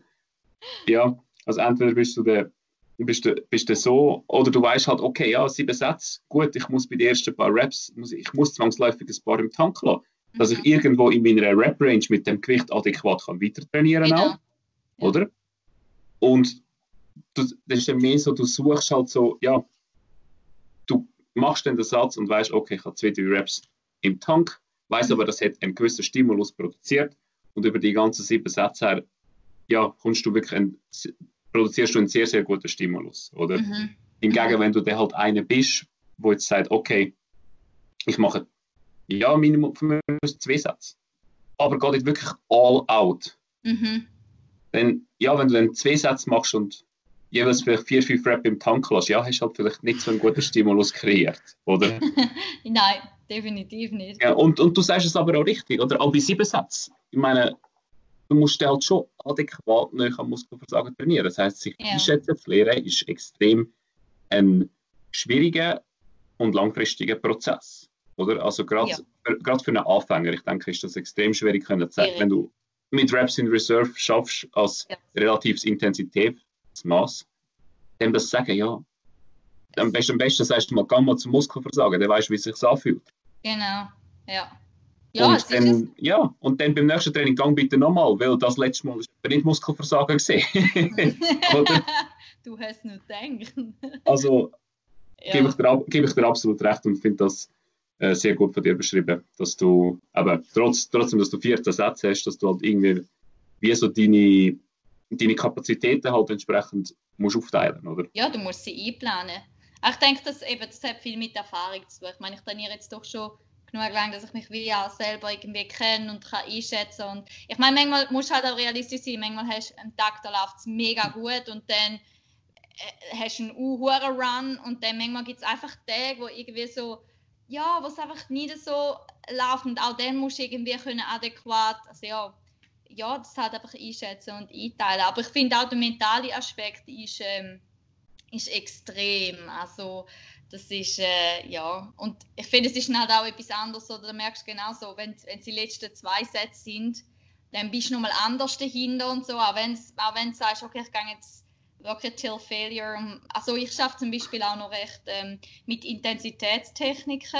Ja, also entweder bist du der bist du, bist du so, oder du weißt halt, okay, ja, sieben Sätze, gut, ich muss bei den ersten paar Raps, muss, ich muss zwangsläufig ein paar im Tank lassen, dass ich mhm. irgendwo in meiner Rap-Range mit dem Gewicht adäquat kann weiter trainieren kann, genau. oder? Und das ist dann mehr so, du suchst halt so, ja, machst dann den Satz und weißt, okay, ich habe zwei, drei Reps im Tank, weiß aber, das hat einen gewissen Stimulus produziert und über die ganzen sieben Sätze her, ja, kommst du wirklich ein, produzierst du einen sehr, sehr guten Stimulus, oder? Mhm. Hingegen, wenn du dann halt einer bist, wo jetzt sagt, okay, ich mache ja Minimum zwei Sätze, aber geht nicht wirklich all out. Mhm. Dann, ja, wenn du dann zwei Sätze machst und jeweils vielleicht vier, fünf Rap im Tank lässt, ja, hast du halt vielleicht nicht so einen guten Stimulus kreiert, oder? Nein, definitiv nicht. Ja, und, und du sagst es aber auch richtig, oder? Auch bei sieben Sätzen. Ich meine, du musst halt schon adäquat näher am Muskelversagen trainieren. Das heißt, sich ja. einschätzen zu lernen, ist extrem ein schwieriger und langfristiger Prozess. Oder? Also gerade ja. für einen Anfänger, ich denke, ist das extrem schwierig können zu sagen, wenn du mit Reps in Reserve schaffst als ja. relatives Intensitätsmaß, dem das sagen, ja, am besten, am besten sagst du mal, geh mal zum Muskelversagen, dann weißt du, wie es sich anfühlt. Genau, ja. Ja, und, dann, ja, und dann beim nächsten Training gang bitte nochmal, weil das letzte Mal war nicht Muskelversagen gesehen. du hast nicht gedacht. also ja. gebe, ich dir, gebe ich dir absolut recht und finde das äh, sehr gut von dir beschrieben, dass du, aber trotz, trotzdem, dass du 14 Sätze hast, dass du halt irgendwie wie so deine, deine Kapazitäten halt entsprechend musst aufteilen, oder? Ja, du musst sie einplanen. Ich denke, das, eben, das hat viel mit Erfahrung zu tun. Ich meine, ich trainiere jetzt doch schon genug lang, dass ich mich wie auch selber irgendwie kenne und kann einschätzen und ich meine, manchmal musst du halt auch realistisch sein, manchmal hast du einen Tag, da läuft es mega gut und dann äh, hast du einen hohen Run und dann manchmal gibt es einfach Tage, wo irgendwie so ja, was einfach nicht so läuft und auch dann musst du irgendwie können adäquat, also ja, ja, das halt einfach einschätzen und einteilen. Aber ich finde auch der mentale Aspekt ist, ähm, ist extrem, also das ist, äh, ja, und ich finde, es ist halt auch etwas anderes, oder du merkst genau so, wenn es die letzten zwei Sätze sind, dann bist du nochmal anders dahinter und so, auch wenn auch du sagst, okay, ich gehe jetzt wirklich till failure. Also ich schaffe zum Beispiel auch noch recht ähm, mit Intensitätstechniken.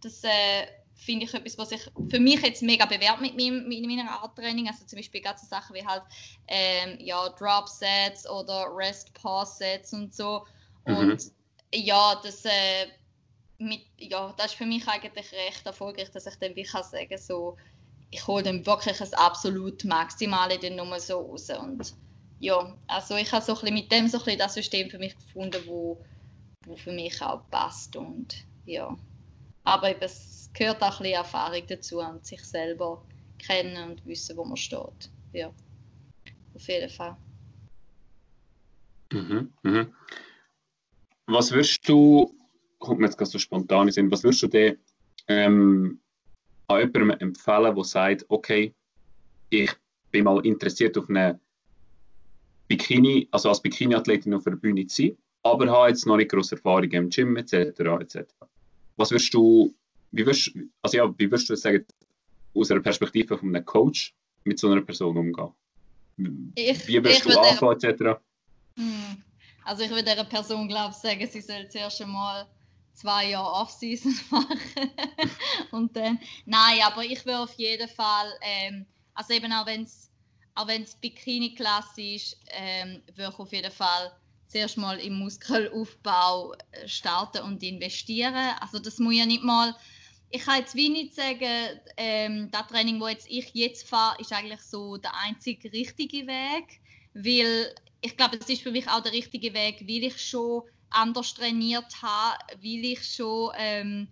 Das äh, finde ich etwas, was sich für mich jetzt mega bewährt mit, meinem, mit meiner Art Training. Also zum Beispiel ganze Sachen wie halt ähm, ja, Drop Sets oder Rest Pause Sets und so. Mhm. Und ja, das äh, mit, ja, das ist für mich eigentlich recht erfolgreich, dass ich dann wie kann sagen so ich hole dann wirklich das absolut Maximale dann nur so raus und ja, also ich habe so ein mit dem so ein das System für mich gefunden, wo, wo für mich auch passt und ja. Aber eben, gehört auch ein bisschen Erfahrung dazu und sich selber kennen und wissen, wo man steht. Ja, auf jeden Fall. Mhm, mhm. Was würdest du, kommt mir jetzt gerade so spontan in was würdest du dir ähm, an jemandem empfehlen, der sagt, okay, ich bin mal interessiert auf eine Bikini, also als Bikini-Athletin auf der Bühne zu sein, aber habe jetzt noch nicht große Erfahrung im Gym etc. etc. Was würdest du, wie würdest, also ja, wie würdest du sagen, aus einer Perspektive von einem Coach mit so einer Person umgehen? Ich, wie würdest du anfangen etc.? Hm. Also ich würde dieser Person glaube ich sagen, sie soll zuerst einmal zwei Jahre Off-Season machen und dann, nein, aber ich will auf jeden Fall, ähm, also eben auch wenn es auch wenn es Bikini-Klasse ist, ähm, würde ich auf jeden Fall zuerst mal im Muskelaufbau äh, starten und investieren. Also das muss ja nicht mal, ich kann jetzt wie nicht sagen, ähm, das Training, wo jetzt ich jetzt fahre, ist eigentlich so der einzige richtige Weg, weil ich glaube, es ist für mich auch der richtige Weg, weil ich schon anders trainiert habe, weil ich schon ähm,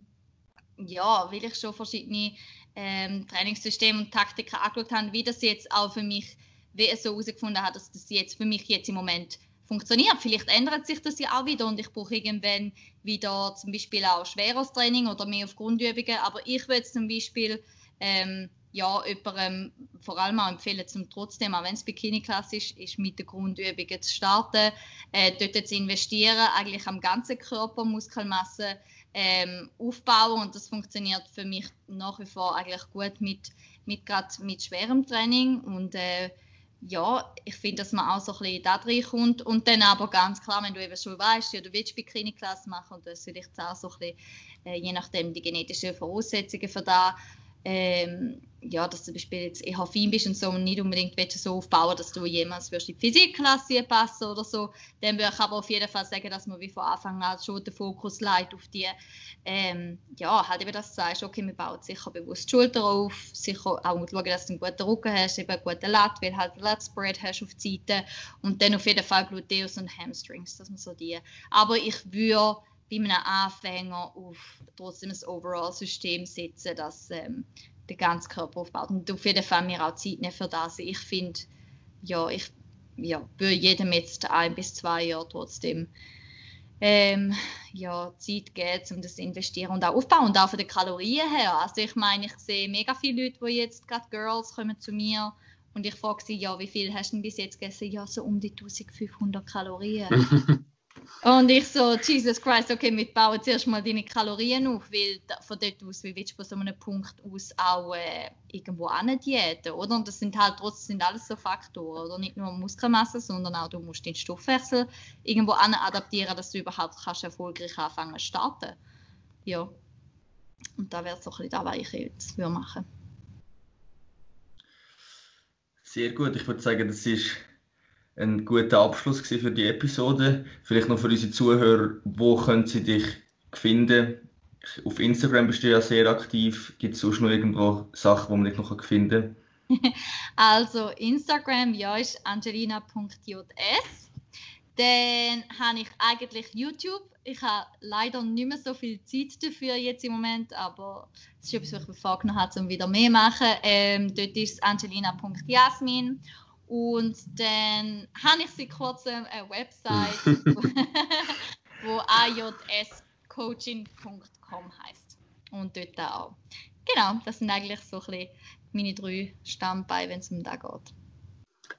ja, weil ich schon verschiedene ähm, Trainingssysteme und Taktiken angeschaut habe, wie das jetzt auch für mich, wie es so herausgefunden hat, dass das jetzt für mich jetzt im Moment funktioniert. Vielleicht ändert sich das ja auch wieder und ich brauche irgendwann wieder zum Beispiel auch schweres Training oder mehr auf Grundübungen. Aber ich würde zum Beispiel ähm, ja, jemandem vor allem auch empfehlen, zum trotzdem, auch wenn es Bikini-Klasse ist, ist mit den Grundübungen zu starten, äh, dort zu investieren, eigentlich am ganzen Körper Muskelmasse ähm, aufbauen und das funktioniert für mich nach wie vor eigentlich gut mit, mit, mit schwerem Training und äh, ja, ich finde, dass man auch so ein bisschen da reinkommt und dann aber ganz klar, wenn du eben schon weißt, ja, du willst Bikini-Klasse machen und das vielleicht auch so ein bisschen, äh, je nachdem die genetischen Voraussetzungen für da ähm, ja, dass du zum Beispiel jetzt eher fein bist und so und nicht unbedingt so aufbauen, dass du jemals in die Physikklasse passen oder so, dann würde ich aber auf jeden Fall sagen, dass man wie von Anfang an schon den Fokus legt auf die, ähm, ja, halt eben, dass du sagst, okay, wir bauen sicher bewusst die Schulter auf, sicher auch schauen, dass du einen guten Rücken hast, eben einen guten Lat, weil halt Lat Spread hast auf die Seite und dann auf jeden Fall Gluteus und Hamstrings, dass man so die, aber ich würde bei einem Anfänger auf trotzdem das Overall-System setzen, dass ähm, den ganzen Körper aufbaut. Und auf jeden Fall mir auch Zeit nehmen für das. Ich finde, ja, ich ja, würde jedem jetzt ein bis zwei Jahre trotzdem ähm, ja, Zeit geben, um das zu investieren und auch aufbauen und auch von den Kalorien her. Also ich meine, ich sehe mega viele Leute, die jetzt gerade Girls kommen zu mir und ich frage sie, ja, wie viel hast du denn bis jetzt gegessen? Ja, so um die 1500 Kalorien. Und ich so, Jesus Christ, okay, wir bauen zuerst mal deine Kalorien auf, weil von dort aus, wie willst du von so einem Punkt aus auch äh, irgendwo diäten, oder? Und das sind halt trotzdem sind alles so Faktoren, oder? Nicht nur Muskelmasse, sondern auch du musst den Stoffwechsel irgendwo adaptieren, dass du überhaupt kannst erfolgreich anfangen zu starten. Ja. Und da wäre so ein bisschen das, was ich jetzt würde machen Sehr gut, ich würde sagen, das ist ein guter Abschluss für die Episode. Vielleicht noch für unsere Zuhörer, wo können sie dich finden? Auf Instagram bist du ja sehr aktiv. Gibt es sonst noch irgendwo Sachen, die man dich noch finden kann? Also Instagram, ja, ist angelina.js. Dann habe ich eigentlich YouTube. Ich habe leider nicht mehr so viel Zeit dafür jetzt im Moment, aber es ist etwas, was ich mir vorgenommen habe, um wieder mehr zu machen. Ähm, dort ist es angelina.jasmin. Und dann habe ich seit kurzem eine Website, wo ajscoaching.com heißt. Und dort auch. Genau, das sind eigentlich so ein bisschen meine drei Stammbeine, wenn es um das geht.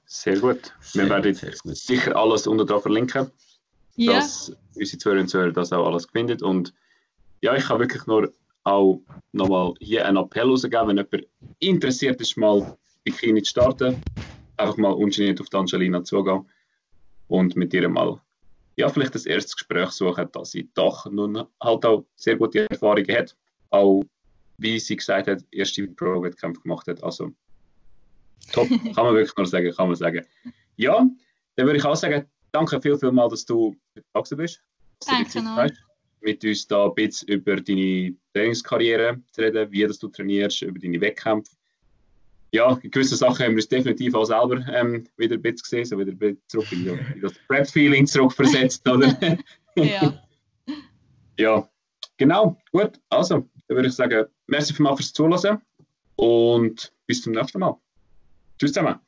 Sehr gut. Sehr Wir werden gut. sicher alles unter da verlinken, ja. dass unsere Zuhörer und Zuhörer das auch alles findet. Und ja, ich kann wirklich nur auch nochmal hier einen Appell rausgeben, wenn jemand interessiert ist, mal Bikini zu starten einfach mal ungeniert auf die Angelina zugehen und mit ihr mal ja, vielleicht das erste Gespräch suchen, dass sie doch nun halt auch sehr gute Erfahrungen hat. Auch wie sie gesagt hat, erste Pro-Wettkämpfe gemacht hat. Also top, kann man wirklich nur sagen, kann man sagen. Ja, dann würde ich auch sagen, danke viel, viel mal, dass du da bist. Danke noch. Mit uns da ein bisschen über deine Trainingskarriere zu reden, wie das du trainierst, über deine Wettkämpfe ja, gewisse Sachen haben wir uns definitiv auch selber ähm, wieder ein bisschen gesehen, so wieder ein bisschen zurück in, in das Prep-Feeling zurückversetzt, oder? ja. ja, genau, gut. Also, dann würde ich sagen, merci vielmals fürs Zuhören und bis zum nächsten Mal. Tschüss zusammen.